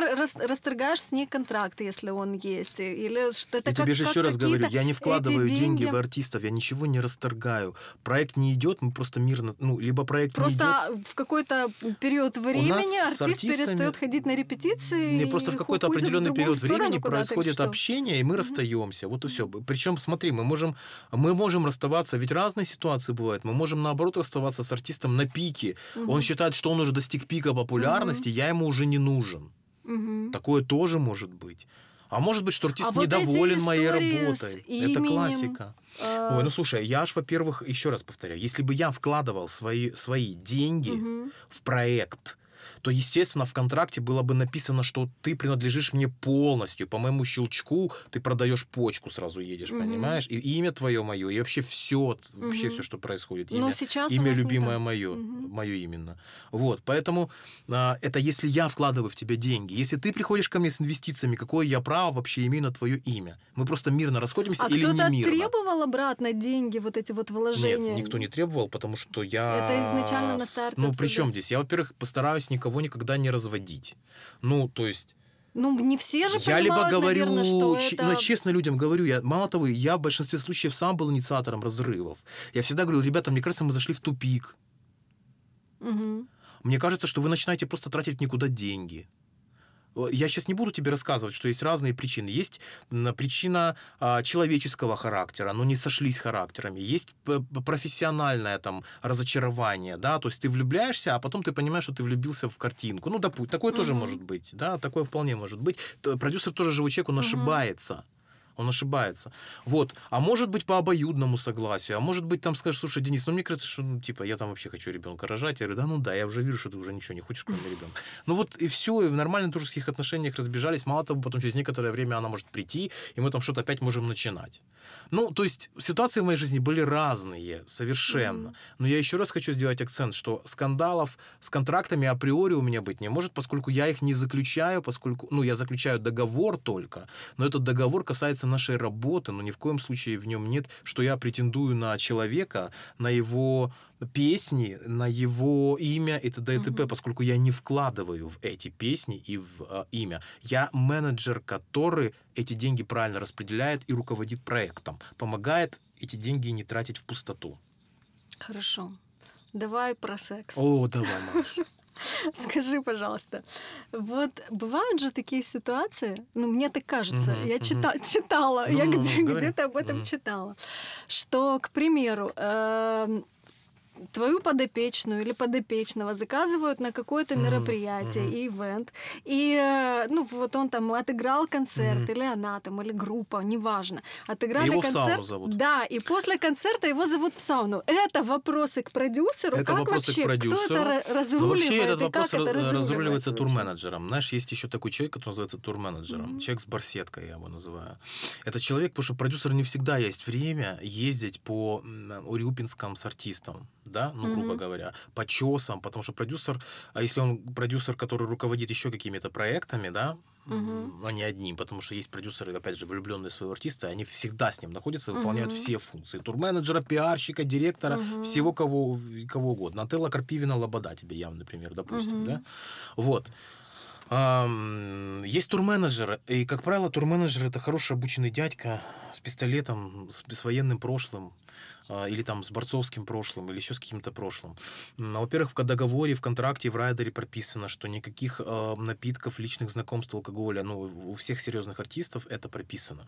расторгаешь с ней контракт, если он есть. Или что это я как- тебе же как еще раз говорю, я не вкладываю деньги деньги- в артистов, я ничего не расторгаю. Проект не идет, мы просто мирно, ну, либо проект не идет, Просто в какой-то период времени артист артистами- перестает ходить на репетиции. Не просто в какой-то в определенный другую период времени происходит общение, и мы расстаемся. Вот и все. Причем, смотри, мы можем, мы можем расставаться, ведь разные ситуации бывают. Мы можем наоборот расставаться с артистом на пике. Он Мгм. считает, что он уже достиг пика популярности, я ему уже не нужен. Мгм. Такое тоже может быть. А может быть, что артист А вот недоволен моей работой. Это именем, классика. А, Ой, ну слушай, я ж, во-первых, еще раз повторяю, если бы я вкладывал свои, свои деньги мгм. в проект, то, естественно, в контракте было бы написано, что ты принадлежишь мне полностью. По моему щелчку ты продаешь почку, сразу едешь, Мгм. понимаешь? И имя твое мое, и вообще все, вообще Мгм. все, что происходит. Ну, Имя, сейчас у имя любимое мое, Мгм. мое именно. Вот, поэтому а, это если я вкладываю в тебя деньги. Если ты приходишь ко мне с инвестициями, какое я право вообще имею на твое имя? Мы просто мирно расходимся А или не мирно? требовал обратно деньги, вот эти вот вложения? Нет, никто не требовал, потому что я... Это изначально на старте Ну, при чем здесь? Я, во-первых, постараюсь никого никогда не разводить. Ну, то есть... Ну, не все же я либо говорю, наверное, что ч- это... ну, честно людям говорю, я, мало того, я в большинстве случаев сам был инициатором разрывов. Я всегда говорю, ребята, мне кажется, мы зашли в тупик. Мгм. Мне кажется, что вы начинаете просто тратить никуда деньги. Я сейчас не буду тебе рассказывать, что есть разные причины. Есть причина а, человеческого характера, но не сошлись характерами. Есть профессиональное там разочарование, да, то есть ты влюбляешься, а потом ты понимаешь, что ты влюбился в картинку. Ну, допустим, такое тоже Мгм. может быть, да, такое вполне может быть. Продюсер тоже живой человек, он Мгм. ошибается. Он ошибается. Вот. А может быть, по обоюдному согласию. А может быть, там скажешь, слушай, Денис, ну мне кажется, что, ну, типа, я там вообще хочу ребенка рожать. Я говорю, да, ну да, я уже вижу, что ты уже ничего не хочешь, кроме ребенка. Ну вот и все, и в нормальных дружеских отношениях разбежались. Мало того, потом через некоторое время она может прийти, и мы там что-то опять можем начинать. Ну, то есть ситуации в моей жизни были разные, совершенно. Мгм. Но я еще раз хочу сделать акцент, что скандалов с контрактами априори у меня быть не может, поскольку я их не заключаю, поскольку, ну, я заключаю договор только, но этот договор касается нашей работы, но ни в коем случае в нем нет, что я претендую на человека, на его песни, на его имя и т.д. и т.п., поскольку я не вкладываю в эти песни и в а, имя. Я менеджер, который эти деньги правильно распределяет и руководит проектом, помогает эти деньги не тратить в пустоту. Хорошо. Давай про секс. О, давай, Маш. Скажи, пожалуйста, вот бывают же такие ситуации, ну, мне так кажется, Мгм, я чита- читала, Ну, я ну, ну, где- говори. где-то об этом Мгм. читала, что, к примеру, эм, твою подопечную или подопечного заказывают на какое-то мероприятие, мгм. ивент, и, э, ну, вот он там отыграл концерт, Мгм. или она там, или группа, неважно, отыграли Его в концерт. сауну зовут. Да, и после концерта его зовут в сауну. Это вопросы к продюсеру, Это как вопросы к вообще, кто продюсеру. это ра- Ну, разруливает, вообще этот вопрос это ра- разруливается вообще? турменеджером. Знаешь, есть еще такой человек, который называется турменеджером. Мгм. Человек с барсеткой, я его называю. Это человек, потому что продюсеру не всегда есть время ездить по м, Урюпинском с артистом, да, ну, грубо Мгм. говоря, по чесам, потому что продюсер, а если он продюсер, который руководит еще какими-то проектами, да, м, а не одним, потому что есть продюсеры, опять же, влюбленные в своего артиста, они всегда с ним находятся, выполняют Мгм. все функции. Турменеджера, пиарщика, директора, Мгм. всего кого, кого угодно. Нателла Карпивина Лобода тебе явно, например, допустим, Мгм. да? Вот. Есть турменеджер, и, как правило, турменеджер это хороший обученный дядька с пистолетом, с, с военным прошлым, или там с борцовским прошлым, или еще с каким-то прошлым. Ну, Во-первых, в договоре, в контракте, в райдере прописано, что никаких а, напитков, личных знакомств, алкоголя, ну, у всех серьезных артистов это прописано.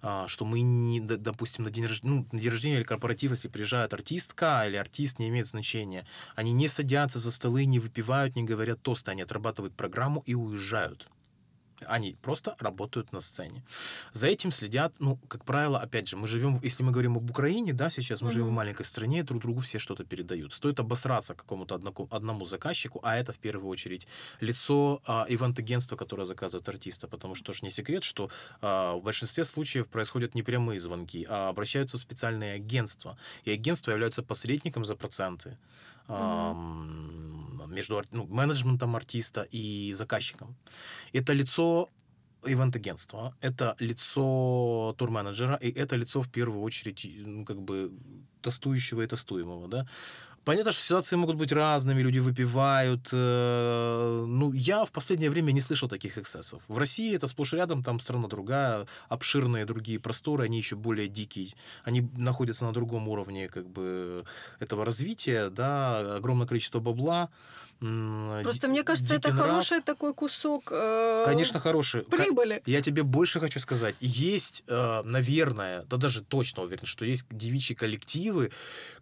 А, что мы не, допустим, на день, рож- ну, на день рождения или корпоратив, если приезжает артистка или артист, не имеет значения. Они не садятся за столы, не выпивают, не говорят тосты, они отрабатывают программу и уезжают. Они просто работают на сцене. За этим следят, ну, как правило, опять же, мы живем, если мы говорим об Украине, да, сейчас мы живем в маленькой стране, друг другу все что-то передают. Стоит обосраться какому-то одноку- одному заказчику, а это в первую очередь лицо а, ивент-агентства, которое заказывает артиста, потому что ж не секрет, что а, в большинстве случаев происходят не прямые звонки, а обращаются в специальные агентства. И агентства являются посредником за проценты ам, между ну, менеджментом артиста и заказчиком. Это лицо ивент-агентства, это лицо турменеджера, и это лицо в первую очередь, ну, как бы, тестующего и тестуемого, да. Понятно, что ситуации могут быть разными, люди выпивают. э, ну, я в последнее время не слышал таких эксцессов. В России это сплошь рядом, там страна другая, обширные другие просторы, они еще более дикие. Они находятся на другом уровне как бы этого развития, да, огромное количество бабла. Просто мне кажется, это нрав. хороший такой кусок э, Конечно, хороший. Прибыли. я тебе больше хочу сказать. Есть, э, наверное, да даже точно уверен, что есть девичьи коллективы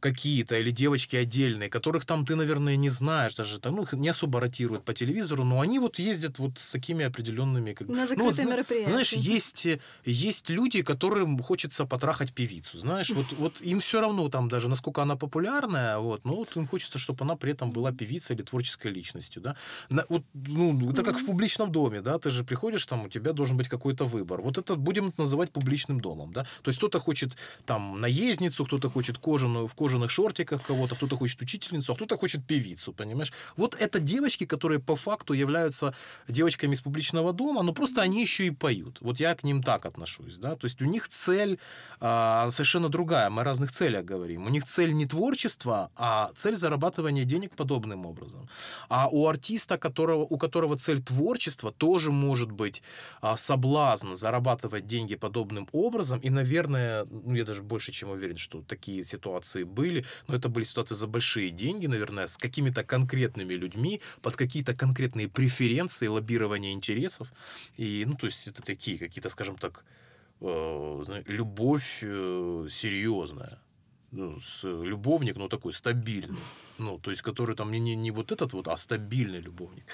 какие-то или девочки отдельные, которых там ты, наверное, не знаешь, даже там, ну, не особо ротируют по телевизору, но они вот ездят вот с такими определенными... Как... На ну, вот закрытые зна- мероприятия. Знаешь, есть, есть люди, которым хочется потрахать певицу, знаешь, вот, вот им все равно там даже, насколько она популярная, вот, но вот им хочется, чтобы она при этом была певицей или творческой личностью, да. На- вот, ну, это как в публичном доме, да, ты же приходишь, там у тебя должен быть какой-то выбор. Вот это будем называть публичным домом, да. То есть кто-то хочет там наездницу, кто-то хочет кожаную, в кожаных шортиках кого-то, кто-то хочет учительницу, а кто-то хочет певицу, понимаешь? Вот это девочки, которые по факту являются девочками из публичного дома, но просто они еще и поют. Вот я к ним так отношусь, да. То есть у них цель а, совершенно другая. Мы о разных целях говорим. У них цель не творчество, а цель зарабатывания денег подобным образом. А у артиста, которого, у которого цель творчества, тоже может быть а, соблазн зарабатывать деньги подобным образом. И, наверное, ну, я даже больше чем уверен, что такие ситуации были. Но это были ситуации за большие деньги, наверное, с какими-то конкретными людьми, под какие-то конкретные преференции, лоббирование интересов. И, ну, то есть это такие какие-то, скажем так, э, любовь э, серьезная. Ну, с, любовник, ну, такой стабильный. Ну, то есть, который там не, не, не вот этот вот, а стабильный любовник.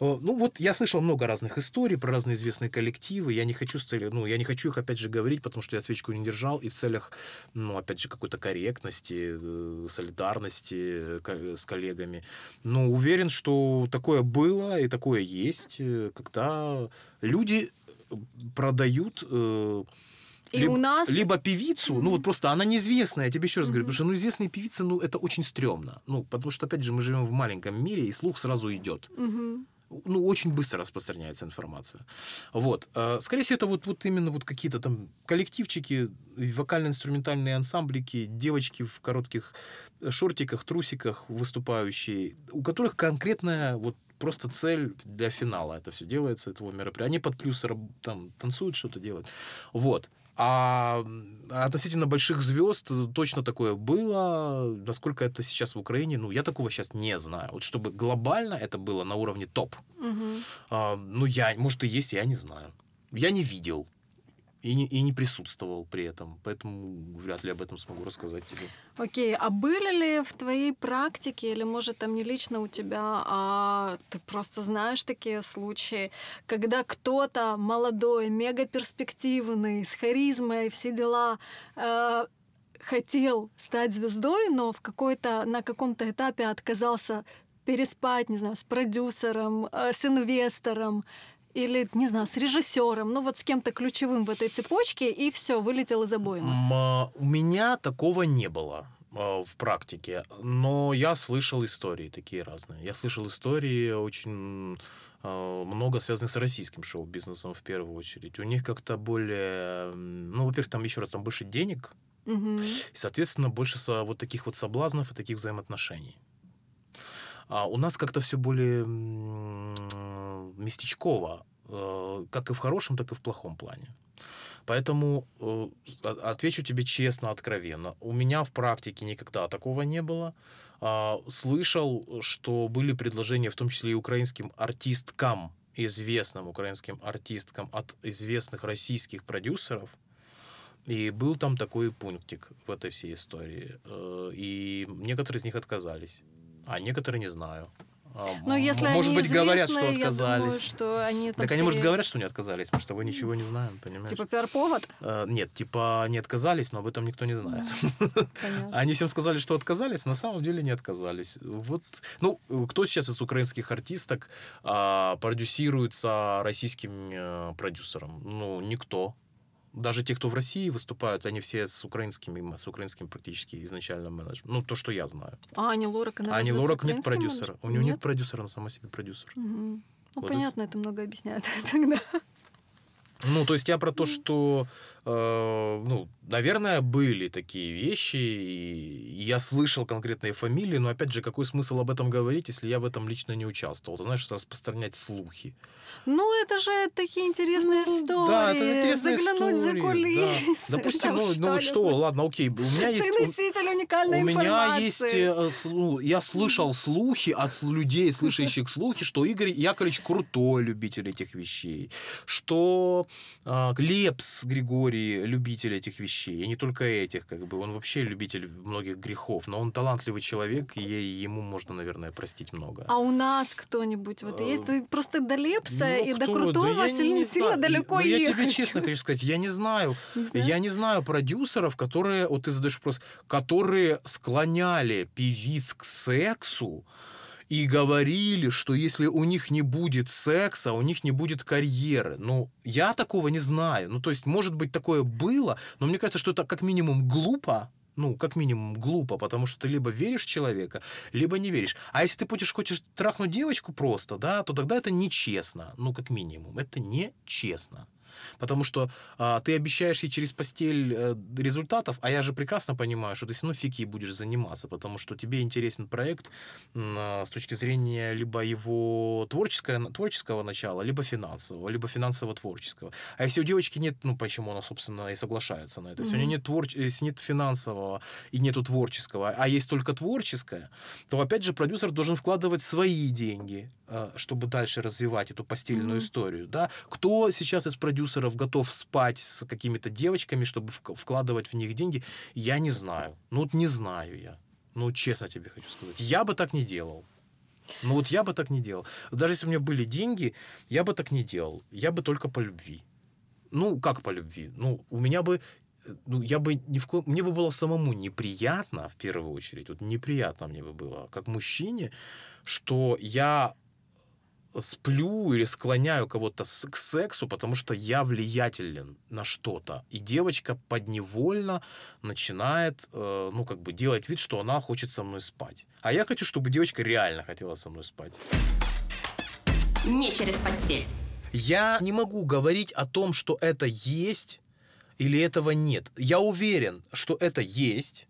Э, Ну, вот я слышал много разных историй про разные известные коллективы. Я не хочу с целью, ну, я не хочу их, опять же, говорить, потому что я свечку не держал. И в целях, ну, опять же, какой-то корректности, э, солидарности э, с коллегами. Но уверен, что такое было и такое есть, э, когда люди э, продают э, И либо, у нас... либо певицу, ну вот просто она неизвестная, я тебе еще раз говорю, потому что ну известные певицы, ну это очень стрёмно, ну потому что опять же мы живем в маленьком мире и слух сразу идет, ну очень быстро распространяется информация, вот, Э, скорее всего это вот вот именно вот какие-то там коллективчики, вокально-инструментальные ансамблики, девочки в коротких э, шортиках, трусиках выступающие, у которых конкретная вот просто цель для финала. Это все делается, этого мероприятия. Они под плюсы раб- там танцуют, что-то делают. Вот. А относительно больших звезд э, точно такое было. Насколько это сейчас в Украине, ну, я такого сейчас не знаю. Вот чтобы глобально это было на уровне топ. Мгм. А, ну, я, может, и есть, я не знаю. Я не видел. И не, и не присутствовал при этом. Поэтому вряд ли об этом смогу рассказать тебе. Окей, а были ли в твоей практике, или может там не лично у тебя, а ты просто знаешь такие случаи, когда кто-то молодой, мегаперспективный, с харизмой, все дела, э, хотел стать звездой, но в какой-то, на каком-то этапе отказался переспать, не знаю, с продюсером, э, с инвестором, или, не знаю, с режиссером, ну вот с кем-то ключевым в этой цепочке, и все, вылетел из обоймы. А, У меня такого не было а, в практике, но я слышал истории такие разные. Я слышал истории очень а, много связанных с российским шоу-бизнесом в первую очередь. У них как-то более, ну, во-первых, там еще раз, там больше денег, Мгм. и, соответственно, больше вот таких вот соблазнов и таких взаимоотношений. А у нас как-то все более м, местечково, э, как и в хорошем, так и в плохом плане. Поэтому э, отвечу тебе честно, откровенно. У меня в практике никогда такого не было. А, Слышал, что были предложения, в том числе и украинским артисткам, известным украинским артисткам от известных российских продюсеров, и был там такой пунктик в этой всей истории. Э, И некоторые из них отказались, а некоторые не знаю. А, Но м- если может они быть, говорят, что отказались. Думаю, что они там так они, может, скорее, говорят, что не отказались, потому что мы ничего не знаем, понимаешь? Типа пиар-повод? Э, Нет, типа не отказались, но об этом никто не знает. Понятно. Они всем сказали, что отказались, на самом деле не отказались. Вот, ну, кто сейчас из украинских артисток а, продюсируется российским э, продюсером? Ну, никто. Даже те, кто в России выступают, они все с украинскими, с украинским практически изначально менеджментом. Ну, то, что я знаю. А Ани Лорак, она А с Лорак нет продюсера. У менеджером? нее нет продюсера, она сама себе продюсер. Мгм. Ну, Вот понятно, это много объясняет тогда. Ну, то есть я про то, что, э, ну, наверное, были такие вещи, и я слышал конкретные фамилии, но, опять же, какой смысл об этом говорить, если я в этом лично не участвовал? Ты знаешь, распространять слухи. Ну, это же такие интересные Ну, истории. Да, это интересная Заглянуть история. за кулисы. да. Допустим, там ну, ну что, что-нибудь. ладно, окей, у меня есть... Ты у- носитель уникальной У меня есть, э, слу- я слышал слухи от людей, слышащих слухи, что Игорь Яковлевич крутой любитель этих вещей, что а, Лепс Григорий любитель этих вещей, и не только этих, как бы, он вообще любитель многих грехов, но он талантливый человек, и ему можно, наверное, простить много. А у нас кто-нибудь вот есть? Ты просто до Лепса Ну, и до крутого Да сильно, не сильно далеко Ну, я тебе ехать. честно хочу сказать, я не знаю, Не знаю. я не знаю продюсеров, которые, вот ты задаешь вопрос, которые склоняли певиц к сексу и говорили, что если у них не будет секса, у них не будет карьеры. Ну, я такого не знаю. Ну, то есть, может быть, такое было, но мне кажется, что это как минимум глупо, ну, как минимум глупо, потому что ты либо веришь в человека, либо не веришь. А если ты будешь, хочешь трахнуть девочку просто, да, то тогда это нечестно. Ну, как минимум. Это нечестно. Потому что а, ты обещаешь ей через постель э, результатов, а я же прекрасно понимаю, что ты все равно фиг ей будешь заниматься, потому что тебе интересен проект а, с точки зрения либо его творческого, творческого начала, либо финансового, либо финансово-творческого. А если у девочки нет, ну почему она, собственно, и соглашается на это? Если у нее нет, твор... если нет финансового и нету творческого, а есть только творческое, то опять же продюсер должен вкладывать свои деньги, э, чтобы дальше развивать эту постельную Мгм. историю. Да? Кто сейчас из продюсеров готов спать с какими-то девочками, чтобы вк- вкладывать в них деньги, я не знаю. Ну вот не знаю я. Ну, честно тебе хочу сказать. Я бы так не делал. Ну вот я бы так не делал. Даже если у меня были деньги, я бы так не делал. Я бы только по любви. Ну, как по любви? Ну, у меня бы э, ну, я бы ни в коем... Мне бы было самому неприятно, в первую очередь, вот неприятно мне бы было, как мужчине, что я сплю или склоняю кого-то к сексу, потому что я влиятелен на что-то. И девочка подневольно начинает, э, ну, как бы делать вид, что она хочет со мной спать. А я хочу, чтобы девочка реально хотела со мной спать. Не через постель. Я не могу говорить о том, что это есть или этого нет. Я уверен, что это есть,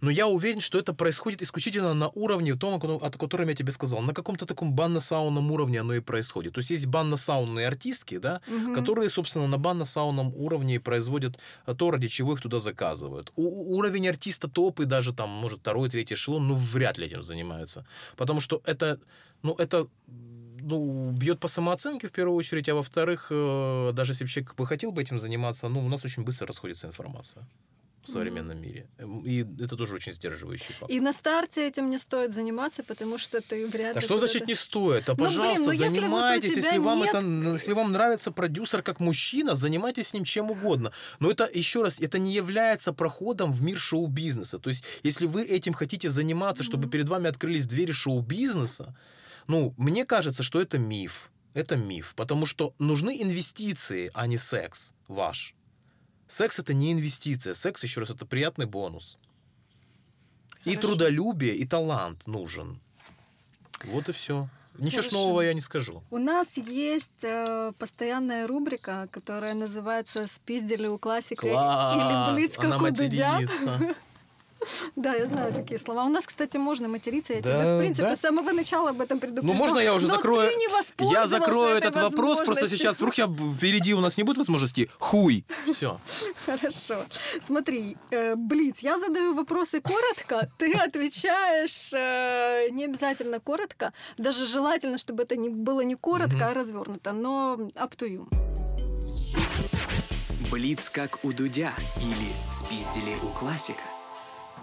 но я уверен, что это происходит исключительно на уровне том, о ко- о котором я тебе сказал. На каком-то таком банно-саунном уровне оно и происходит. То есть есть банно-саунные артистки, да, Мгм. которые, собственно, на банно-саунном уровне производят э, то, ради чего их туда заказывают. У- у- уровень артиста топ и даже там, может, второй, третий эшелон, ну, вряд ли этим занимаются. Потому что это, ну, это ну, бьет по самооценке в первую очередь, а во-вторых, э, даже если бы человек бы хотел бы этим заниматься, ну, у нас очень быстро расходится информация в современном мире. Эм, И это тоже очень сдерживающий фактор. И на старте этим не стоит заниматься, потому что ты вряд Да ли... что куда-то- значит не стоит? Да, Ну, блин, пожалуйста, ну, если вот у занимайтесь, тебя если вам нет- это, если вам нравится продюсер как мужчина, занимайтесь с ним чем угодно. Но это еще раз, это не является проходом в мир шоу-бизнеса. То есть, если вы этим хотите заниматься, чтобы Мгм. перед вами открылись двери шоу-бизнеса, ну, мне кажется, что это миф. Это миф, потому что нужны инвестиции, а не секс ваш. Секс это не инвестиция, секс еще раз это приятный бонус. И Хорошо. трудолюбие, и талант нужен. Вот и все. Ничего ж Хорошо. нового я не скажу. У нас есть э, постоянная рубрика, которая называется «Спиздили у классика» или Класс! «Блиц как Она у Дудя». Да, я знаю такие слова. У нас, кстати, можно материться. Я Да, тебя, в принципе, да? с самого начала об этом предупреждала. Ну, можно я уже Но закрою? ты не Я закрою этой этот вопрос, просто сейчас вдруг я впереди у нас не будет возможности. Хуй. Все. Хорошо. Смотри, э, Блиц, я задаю вопросы коротко, ты отвечаешь э, не обязательно коротко, даже желательно, чтобы это не было не коротко, Мгм. а развернуто, но up to you. Блиц как у Дудя или спиздили у классика.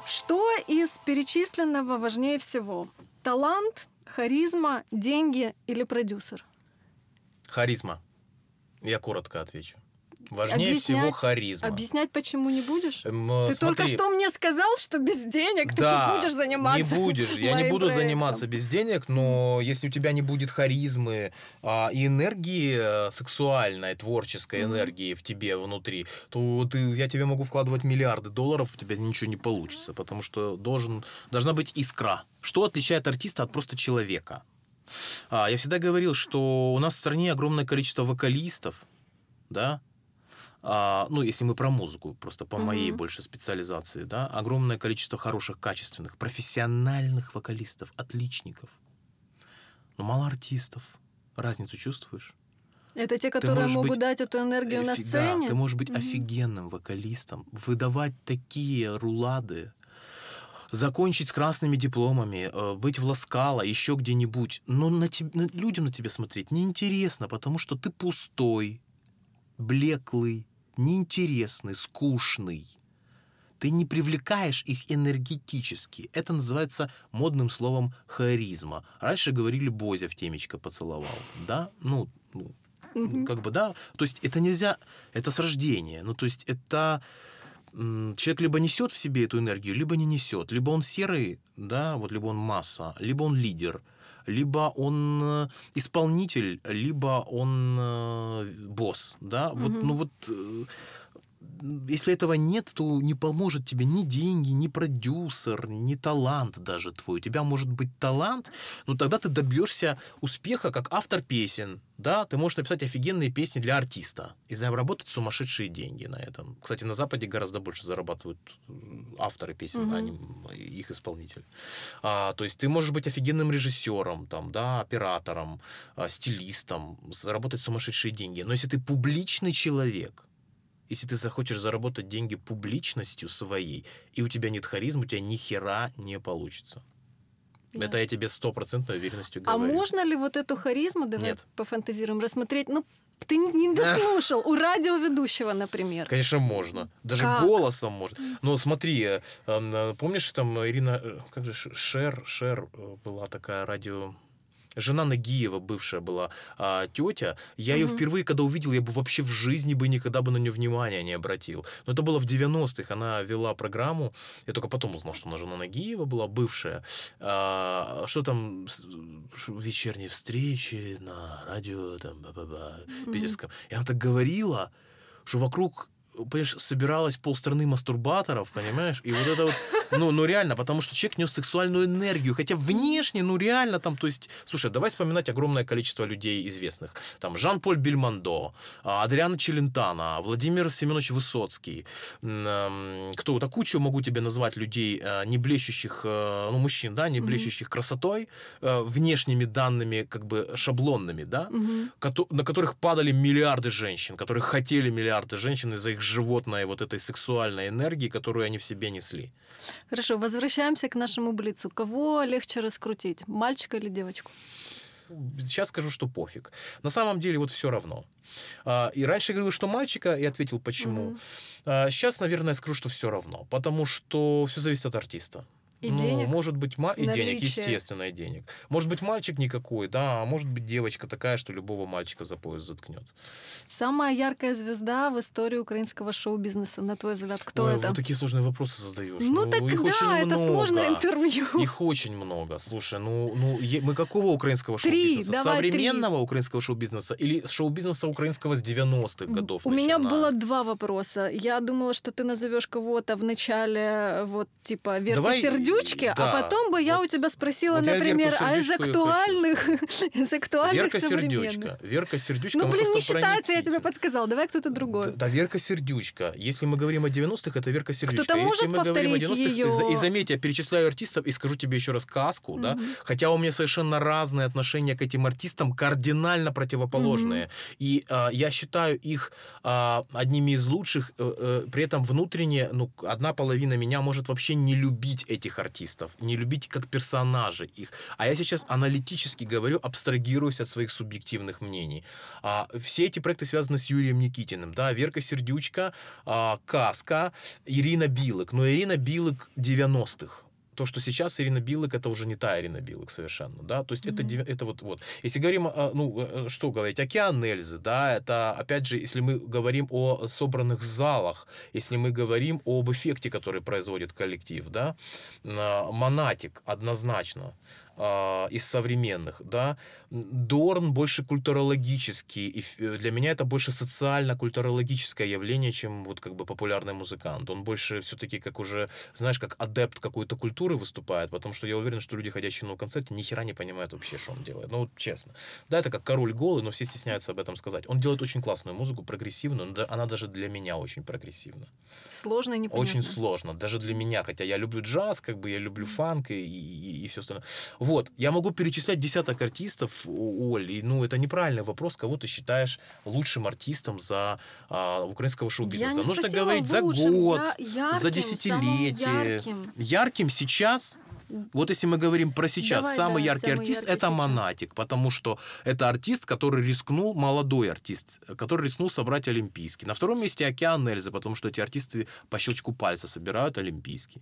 Что из перечисленного важнее всего? Талант, харизма, деньги или продюсер? Харизма. Я коротко отвечу. Важнее всего Объяснять- харизма. Объяснять почему не будешь? Эм, э, Ты только смотри, что мне сказал, что без денег ты да, не будешь заниматься. Не будешь. Я не буду проектом. заниматься без денег, но если у тебя не будет харизмы а, и энергии э, сексуальной, творческой Мгм. энергии в тебе внутри, то ты, я тебе могу вкладывать миллиарды долларов, у тебя ничего не получится, потому что должен, должна быть искра. Что отличает артиста от просто человека? А, я всегда говорил, что у нас в стране огромное количество вокалистов, да, а, ну, если мы про музыку, просто по моей Мгм. больше специализации, да, огромное количество хороших, качественных, профессиональных вокалистов, отличников. Но мало артистов. Разницу чувствуешь? Это те, которые могут быть дать эту энергию на Офи- сцене? Да, ты можешь быть Мгм. офигенным вокалистом, выдавать такие рулады, закончить с красными дипломами, э, быть в Ласкало, еще где-нибудь. Но на теб- на- людям на тебя смотреть неинтересно, потому что ты пустой, блеклый, неинтересный, скучный. Ты не привлекаешь их энергетически. Это называется модным словом харизма. Раньше говорили Бозя в темечко поцеловал. Да? Ну, ну, Мгм. как бы, да. То есть это нельзя, это с рождения. Ну, то есть это человек либо несет в себе эту энергию, либо не несет. Либо он серый, да, вот либо он масса, либо он лидер, либо он э, исполнитель, либо он э, босс, да. Вот, Мгм. ну вот э, если этого нет, то не поможет тебе ни деньги, ни продюсер, ни талант даже твой. У тебя может быть талант, но тогда ты добьешься успеха как автор песен. Да, ты можешь написать офигенные песни для артиста и заработать сумасшедшие деньги на этом. Кстати, на Западе гораздо больше зарабатывают авторы песен, Мгм. а не их исполнитель. А, то есть ты можешь быть офигенным режиссером, там, да, оператором, а, стилистом, заработать сумасшедшие деньги. Но если ты публичный человек, если ты захочешь заработать деньги публичностью своей, и у тебя нет харизмы, у тебя ни хера не получится. Это я тебе стоппроцентной уверенностью А говорю. можно ли вот эту харизму, давай Нет. пофантазируем, рассмотреть? Ну, ты не дослушал. У радиоведущего, например. Конечно, можно. Даже Как? голосом можно. Но смотри, э, э, помнишь, там Ирина, э, как же, Шер, Шер была такая радио... Жена Нагиева бывшая была а, тетя. Я ее впервые, когда увидел, я бы вообще в жизни бы никогда бы на нее внимания не обратил. Но это было в 90-х. Она вела программу. Я только потом узнал, что она жена Нагиева была, бывшая. А, что там, вечерние встречи на радио, там, ба-ба-ба, питерском. И она так говорила, что вокруг понимаешь, собиралась полстраны мастурбаторов, понимаешь? И вот это вот, ну, ну реально, потому что человек нес сексуальную энергию, хотя внешне, ну реально там, то есть, слушай, давай вспоминать огромное количество людей известных. Там Жан-Поль Бельмондо, Адриана Челентано, Владимир Семенович Высоцкий. Кто? Да кучу могу тебе назвать людей, э, не блещущих, э, ну, мужчин, да, не блещущих красотой, э, внешними данными, как бы шаблонными, да, кото- на которых падали миллиарды женщин, которые хотели миллиарды женщин из-за их животной вот этой сексуальной энергии, которую они в себе несли. Хорошо, возвращаемся к нашему блицу. Кого легче раскрутить, мальчика или девочку? Сейчас скажу, что пофиг. На самом деле вот все равно. А, И раньше я говорил, что мальчика, и ответил, почему. А, Сейчас, наверное, скажу, что все равно, потому что все зависит от артиста. И ну, денег? может быть, ма- и денег, естественно, и денег. Может быть, мальчик никакой, да, а может быть, девочка такая, что любого мальчика за пояс заткнет. Самая яркая звезда в истории украинского шоу-бизнеса, на твой взгляд, кто Ой, это? вот такие сложные вопросы задаешь. Ну, так их очень да, это много. сложное интервью. Их очень много. Слушай, ну, ну мы какого украинского шоу-бизнеса? давай три. Современного украинского шоу-бизнеса или шоу-бизнеса украинского с 90-х годов? У меня начиная? было два вопроса. Я думала, что ты назовешь кого-то в начале, вот типа Верки Давай, Сердючки, а да, потом бы я вот- у тебя спросила, вот например, а из актуальных, из актуальных Верка. Сердючка. Верка Сердючка. Ну, блин, не считается, я тебе подсказал. Давай кто-то другой. да, Верка Сердючка. Если мы говорим о 90-х, это Верка Сердючка. Кто-то Если может мы говорим о повторить 90-х, и, заметь, я перечисляю артистов и скажу тебе еще раз каску, да, хотя у меня совершенно разные отношения к этим артистам, кардинально противоположные. И а, я считаю их а, одними из лучших, э, э, при этом внутренне, ну, одна половина меня может вообще не любить этих артистов, не любить как персонажи их. А я сейчас аналитически говорю, абстрагируюсь от своих субъективных мнений. А, все эти проекты связаны с Юрием Никитиным, да, Верка Сердючка, а, Каска, Ирина Билык. Но Ирина Билык 90-х. То, что сейчас Ирина Билык, это уже не та Ирина Билык совершенно, да, то есть это, Мгм. девя- это вот, вот. Если говорим, а, ну, э, что говорить, Океан Эльзы, да, это, опять же, если мы говорим о собранных залах, если мы говорим об эффекте, который производит коллектив, да, а, Монатик, однозначно, а, из современных, да. Дорн больше культурологический, и э, для меня это больше социально-культурологическое явление, чем вот как бы популярный музыкант. Он больше все-таки как уже, знаешь, как адепт какой-то культуры выступает, потому что я уверен, что люди, ходящие на его концерте, ни хера не понимают вообще, что он делает. Ну, вот честно. Да, это как король голый, но все стесняются об этом сказать. Он делает очень классную музыку, прогрессивную, но она даже для меня очень прогрессивна. Сложно и непонятно. Очень сложно, даже для меня, хотя я люблю джаз, как бы я люблю фанк и, и, все остальное. Вот, я могу перечислять десяток артистов, Оль, и, ну, это неправильный вопрос, кого ты считаешь лучшим артистом за а, украинского шоу-бизнеса. не Нужно говорить за лучшим, год, я- ярким, за десятилетие. ярким. Ярким сейчас вот если мы говорим про сейчас, Давай, самый да, яркий самый артист яркий это сейчас. Монатик, потому что это артист, который рискнул, молодой артист, который рискнул собрать Олимпийский. На втором месте Океан Эльза, потому что эти артисты по щелчку пальца собирают Олимпийский.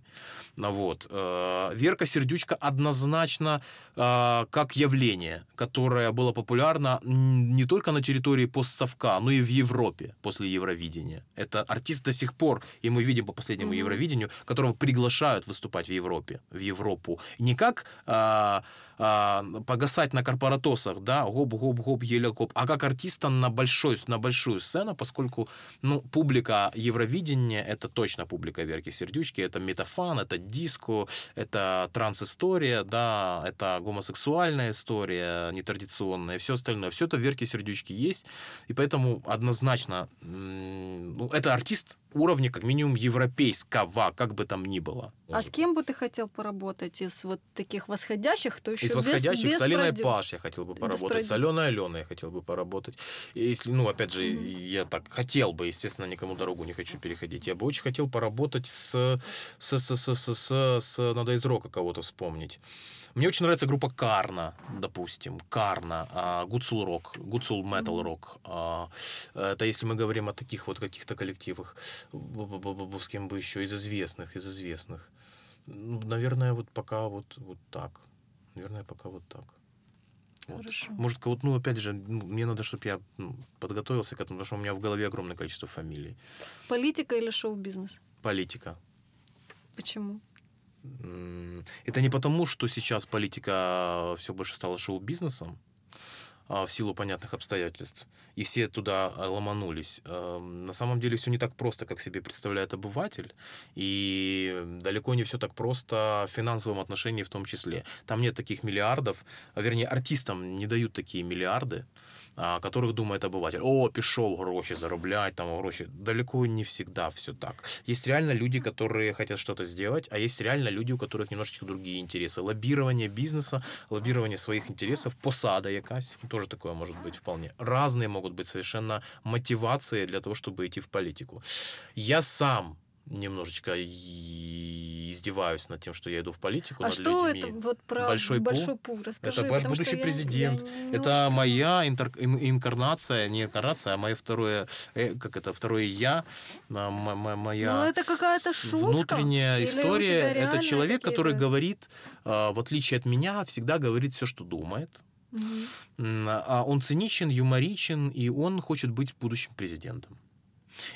Ну вот. э, Верка Сердючка однозначно э, как явление, которое было популярно не только на территории постсовка, но и в Европе после Евровидения. Это артист до сих пор, и мы видим по последнему Мгм. Евровидению, которого приглашают выступать в Европе, в Европу. Не как а, а, погасать на корпоратосах, да, гоп-гоп-гоп, еле гоп, а как артиста на, большой, на большую сцену, поскольку ну, публика Евровидения — это точно публика Верки Сердючки, это метафан, это диско, это транс-история, да, это гомосексуальная история, нетрадиционная, все остальное. Все это в Верке Сердючки есть, и поэтому однозначно ну, это артист уровня как минимум европейского, как бы там ни было. А с кем бы ты хотел поработать из вот таких восходящих, то еще Из без- восходящих без с Алиной продю- Паш я хотел бы поработать, с продю- Аленой Аленой я хотел бы поработать. И Если, ну, опять же, Мгм. я так хотел бы, естественно, никому дорогу не хочу переходить. Я бы очень хотел поработать с, с, с, с, с, с, с надо из рока кого-то вспомнить. Мне очень нравится группа Карна, допустим, Карна, а, Гуцул Рок, Гуцул Метал. Рок. А, Это если мы говорим о таких вот каких-то коллективах, с кем бы еще из известных, из известных. Ну, Наверное, вот пока вот, вот так. Наверное, пока вот так. Вот. Хорошо. Может, кого-то, ну, опять же, ну, мне надо, чтобы я ну, подготовился к этому, потому что у меня в голове огромное количество фамилий. Политика или шоу-бизнес? Политика. Почему? Это не потому, что сейчас политика все больше стала шоу-бизнесом, а, в силу понятных обстоятельств, и все туда а, ломанулись. Эм, На самом деле все не так просто, как себе представляет обыватель, и далеко не все так просто в финансовом отношении в том числе. Там нет таких миллиардов, а, вернее, артистам не дают такие миллиарды, а, о которых думает обыватель. О, пішов гроші зароблять, там гроші. Далеко не всегда все так. Есть реально люди, которые хотят что-то сделать, а есть реально люди, у которых немножечко другие интересы. Лоббирование бизнеса, лоббирование своих интересов, посада якась, тоже такое может быть вполне. Разные могут быть совершенно мотивации для того, чтобы идти в политику. Я сам немножечко издеваюсь над тем, что я иду в политику а над что людьми. это вот про Большой большой пул? Расскажи, Это ваш будущий я- президент. я не Это моя интер- ин- инкарнация, не инкарнация, а мое второе, э, как это, второе я, а, моя Ну, это какая-то шутка? внутренняя Или история. Это человек, который говорит, а, в отличие от меня, всегда говорит все, что думает. А он циничен, юморичен, и он хочет быть будущим президентом.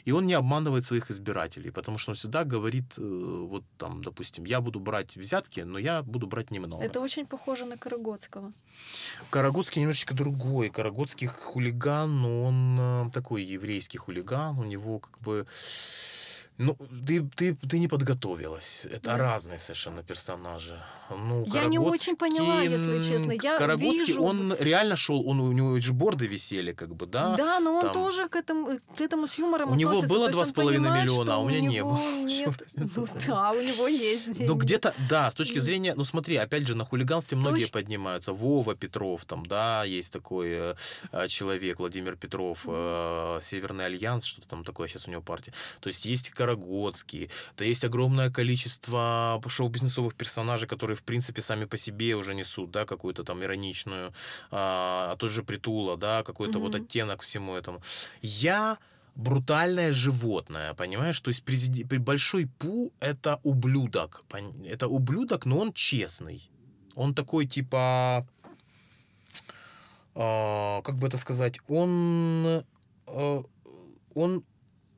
И он не обманывает своих избирателей, потому что он всегда говорит, э, вот там, допустим, я буду брать взятки, но я буду брать немного. Это очень похоже на Карагодского. Карагодский немножечко другой. Карагодский хулиган, но он э, такой еврейский хулиган. У него как бы... Ну, ты, ты, ты не подготовилась. Это Да. разные совершенно персонажи. Ну, Я не очень поняла, если честно. Я Карагодский, вижу- он реально шел, он, у него же борды висели, как бы, да? Да, но он там- тоже к этому, к этому с юмором У него было То есть два он с половиной понимает, миллиона, а у меня не него было. Нет- Ну? Да, у него есть деньги. Ну, где-то, да, с точки зрения, ну, смотри, опять же, на хулиганстве многие точ- поднимаются. Вова Петров, там, да, есть такой э, э, человек, Владимир Петров, э, Северный Альянс, что-то там такое сейчас у него партия. То есть есть Карагодский, да есть огромное количество шоу-бизнесовых персонажей, которые, в принципе, сами по себе уже несут, да, какую-то там ироничную, а, а тот же Притула, да, какой-то вот Мгм. оттенок всему этому. Я брутальное животное, понимаешь? То есть президи- большой Пу — это ублюдок. Это ублюдок, но он честный. Он такой, типа... а, как бы это сказать? Он... э, он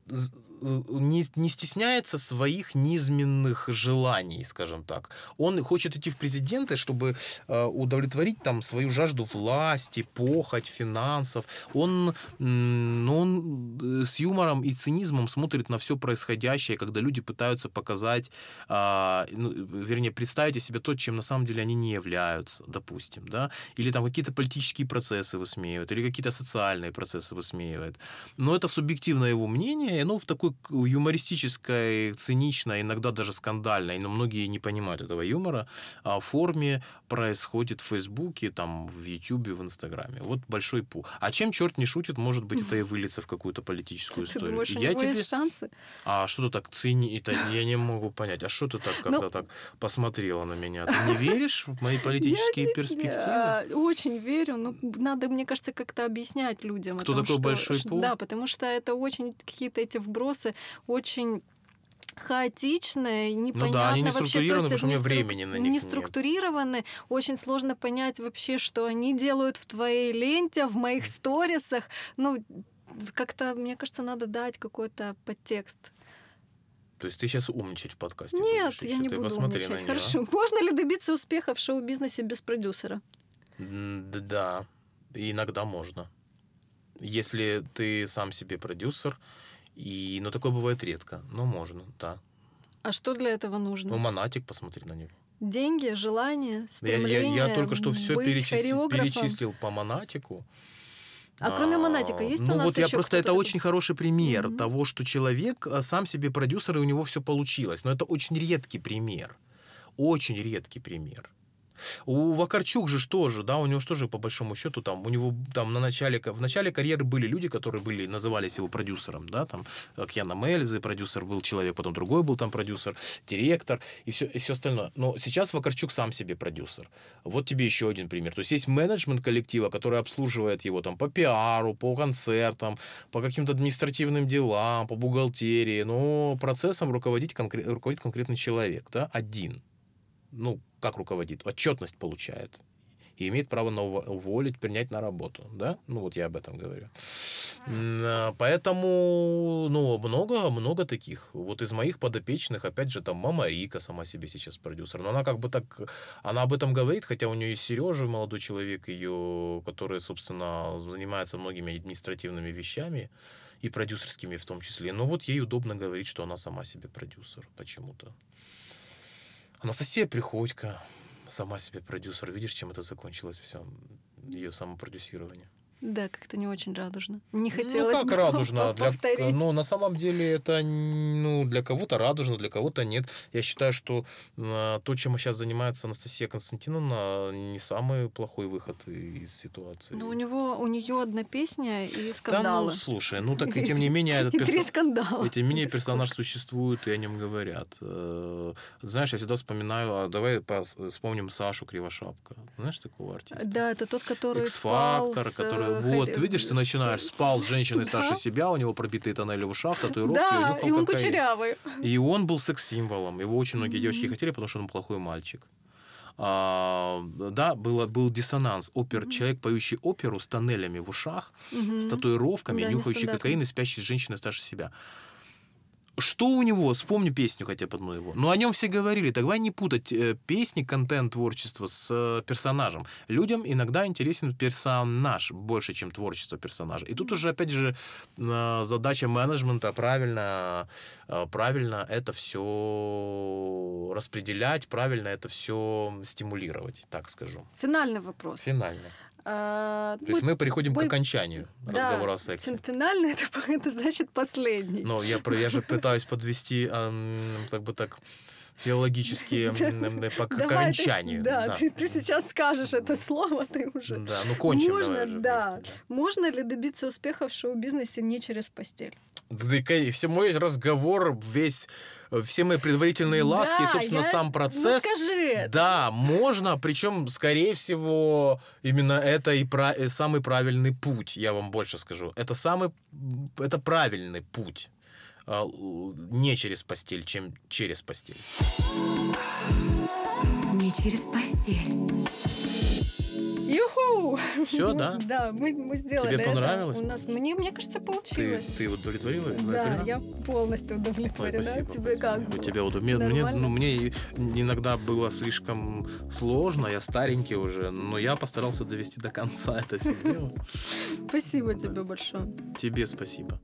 э, не, не стесняется своих низменных желаний, скажем так. Он хочет идти в президенты, чтобы э, удовлетворить там свою жажду власти, похоть, финансов. Он, ну, он э, с юмором и цинизмом смотрит на все происходящее, когда люди пытаются показать, а, ну, вернее, представить о себе то, чем на самом деле они не являются, допустим, да, или там какие-то политические процессы высмеивают, или какие-то социальные процессы высмеивает. Но это субъективное его мнение, и оно в такой к- юмористической, циничной, иногда даже скандальной, но многие не понимают этого юмора, а, форме происходит в Фейсбуке, там, в Ютубе, в Инстаграме. Вот большой пу. А чем черт не шутит, может быть, это и выльется в какую-то политическую Ты историю. думаешь, у я него тебе... есть шансы? А что ты так цени... Это я не могу понять. А что ты так как-то Ну- так посмотрела на меня? Ты не веришь в мои политические перспективы? Я очень верю, но надо, мне кажется, как-то объяснять людям. Кто том, такой что- Большой Пу? Да, потому что это очень какие-то эти вбросы очень хаотичные, непонятно Ну да, они не вообще. Структурированы, потому что у меня времени на них Не нет. структурированы, очень сложно понять вообще, что они делают в твоей ленте, в моих сторисах. Ну, как-то, мне кажется, надо дать какой-то подтекст. То есть ты сейчас умничать в подкасте Нет, будешь я не буду умничать. на неё. Хорошо. Можно ли добиться успеха в шоу-бизнесе без продюсера? Да, иногда можно. Если ты сам себе продюсер, и... но такое бывает редко, но можно, да. А что для этого нужно? Ну, Монатик, посмотри на него. Деньги, желание, Я, я- стремление я только что все хореографом. перечислил по Монатику. А кроме Монатика есть у Ну нас вот я ещё просто, это очень хороший пример Мгм. того, что человек а, сам себе продюсер, и у него все получилось. Но это очень редкий пример. Очень редкий пример. У Вакарчук же что же, да, у него что же по большому счету там, у него там на начале, в начале карьеры были люди, которые были, назывались его продюсером, да, там Кьяна Мельзы, продюсер был человек, потом другой был там продюсер, директор и все, и все остальное. Но сейчас Вакарчук сам себе продюсер. Вот тебе еще один пример. То есть есть менеджмент коллектива, который обслуживает его там по пиару, по концертам, по каким-то административным делам, по бухгалтерии, но процессом руководить конкре- руководит конкретный человек, да, один ну, как руководит, отчетность получает и имеет право на уво- уволить, принять на работу, да? Ну, вот я об этом говорю. А, Поэтому, ну, много, много таких. Вот из моих подопечных, опять же, там, Мама Рика сама себе сейчас продюсер. Но она как бы так, она об этом говорит, хотя у нее есть Сережа, молодой человек ее, который, собственно, занимается многими административными вещами и продюсерскими в том числе. Но вот ей удобно говорить, что она сама себе продюсер почему-то. Анастасия Приходько, сама себе продюсер. Видишь, чем это закончилось все? Ее самопродюсирование. Да, как-то не очень радужно. Не хотелось ну, как бы радужно? Для, повторить. ну, на самом деле, это ну, для кого-то радужно, для кого-то нет. Я считаю, что э, то, чем сейчас занимается Анастасия Константиновна, не самый плохой выход из ситуации. Но у него, у нее одна песня и да, ну, скандалы. слушай, ну так и тем не менее этот и три персо- скандала. И тем не менее персонаж существует, и о нем говорят. Э, Знаешь, я всегда вспоминаю, а давай вспомним Сашу Кривошапка. Знаешь такого артиста? Да, это тот, который X-фактор, который... э, Вот, видишь, ты с- начинаешь, спал с женщиной старше себя, у него пробитые тоннели в ушах, татуировки, Да, и он кокаин. кучерявый. И он был секс-символом. Его очень многие девочки хотели, потому что он плохой мальчик. А, да, было, был диссонанс. Опер, Мгм. Человек, поющий оперу с тоннелями в ушах, с Мгм. татуировками, Да, нюхающий кокаин и спящий с женщиной старше себя. Что у него? Вспомни песню хотя бы одну его. Ну, о нем все говорили. Давай не путать э, песни, контент, творчество с э, персонажем. Людям иногда интересен персонаж больше, чем творчество персонажа. И тут уже, опять же, задача менеджмента правильно, э, правильно это все распределять, правильно это все стимулировать, так скажу. Финальный вопрос. Финально. А, То есть мы переходим к мы- окончанию да, разговора о сексе. фин- Финальный это, это значит последний. Но я, я же пытаюсь подвести, ам, как бы так, филологически ам, ам, по к окончанию. да. Ты, сейчас скажешь это слово, ты уже. Да, ну кончим Можно, да. Можно ли добиться успеха в шоу-бизнесе не через постель? Да. И все мой разговор, весь, э, все мои предварительные ласки, и, Да, собственно, я- сам Ну процесс. скажи. Да, можно, причем, скорее всего, именно это и пра- э, самый правильный путь, я вам больше скажу. Это самый, это правильный путь. А, Не через постель, чем через постель. Не через постель. Все, да? Да, мы, мы сделали Тебе это. понравилось? У нас, мне, мне кажется, Ты, получилось. ты удовлетворила? Да, я полностью Ой, удовлетворена. спасибо. Тебе как? У тебя удобно. Мне, ну, мне иногда было слишком сложно, я старенький уже, но я постарался довести до конца это все дело. Спасибо тебе большое. Тебе спасибо.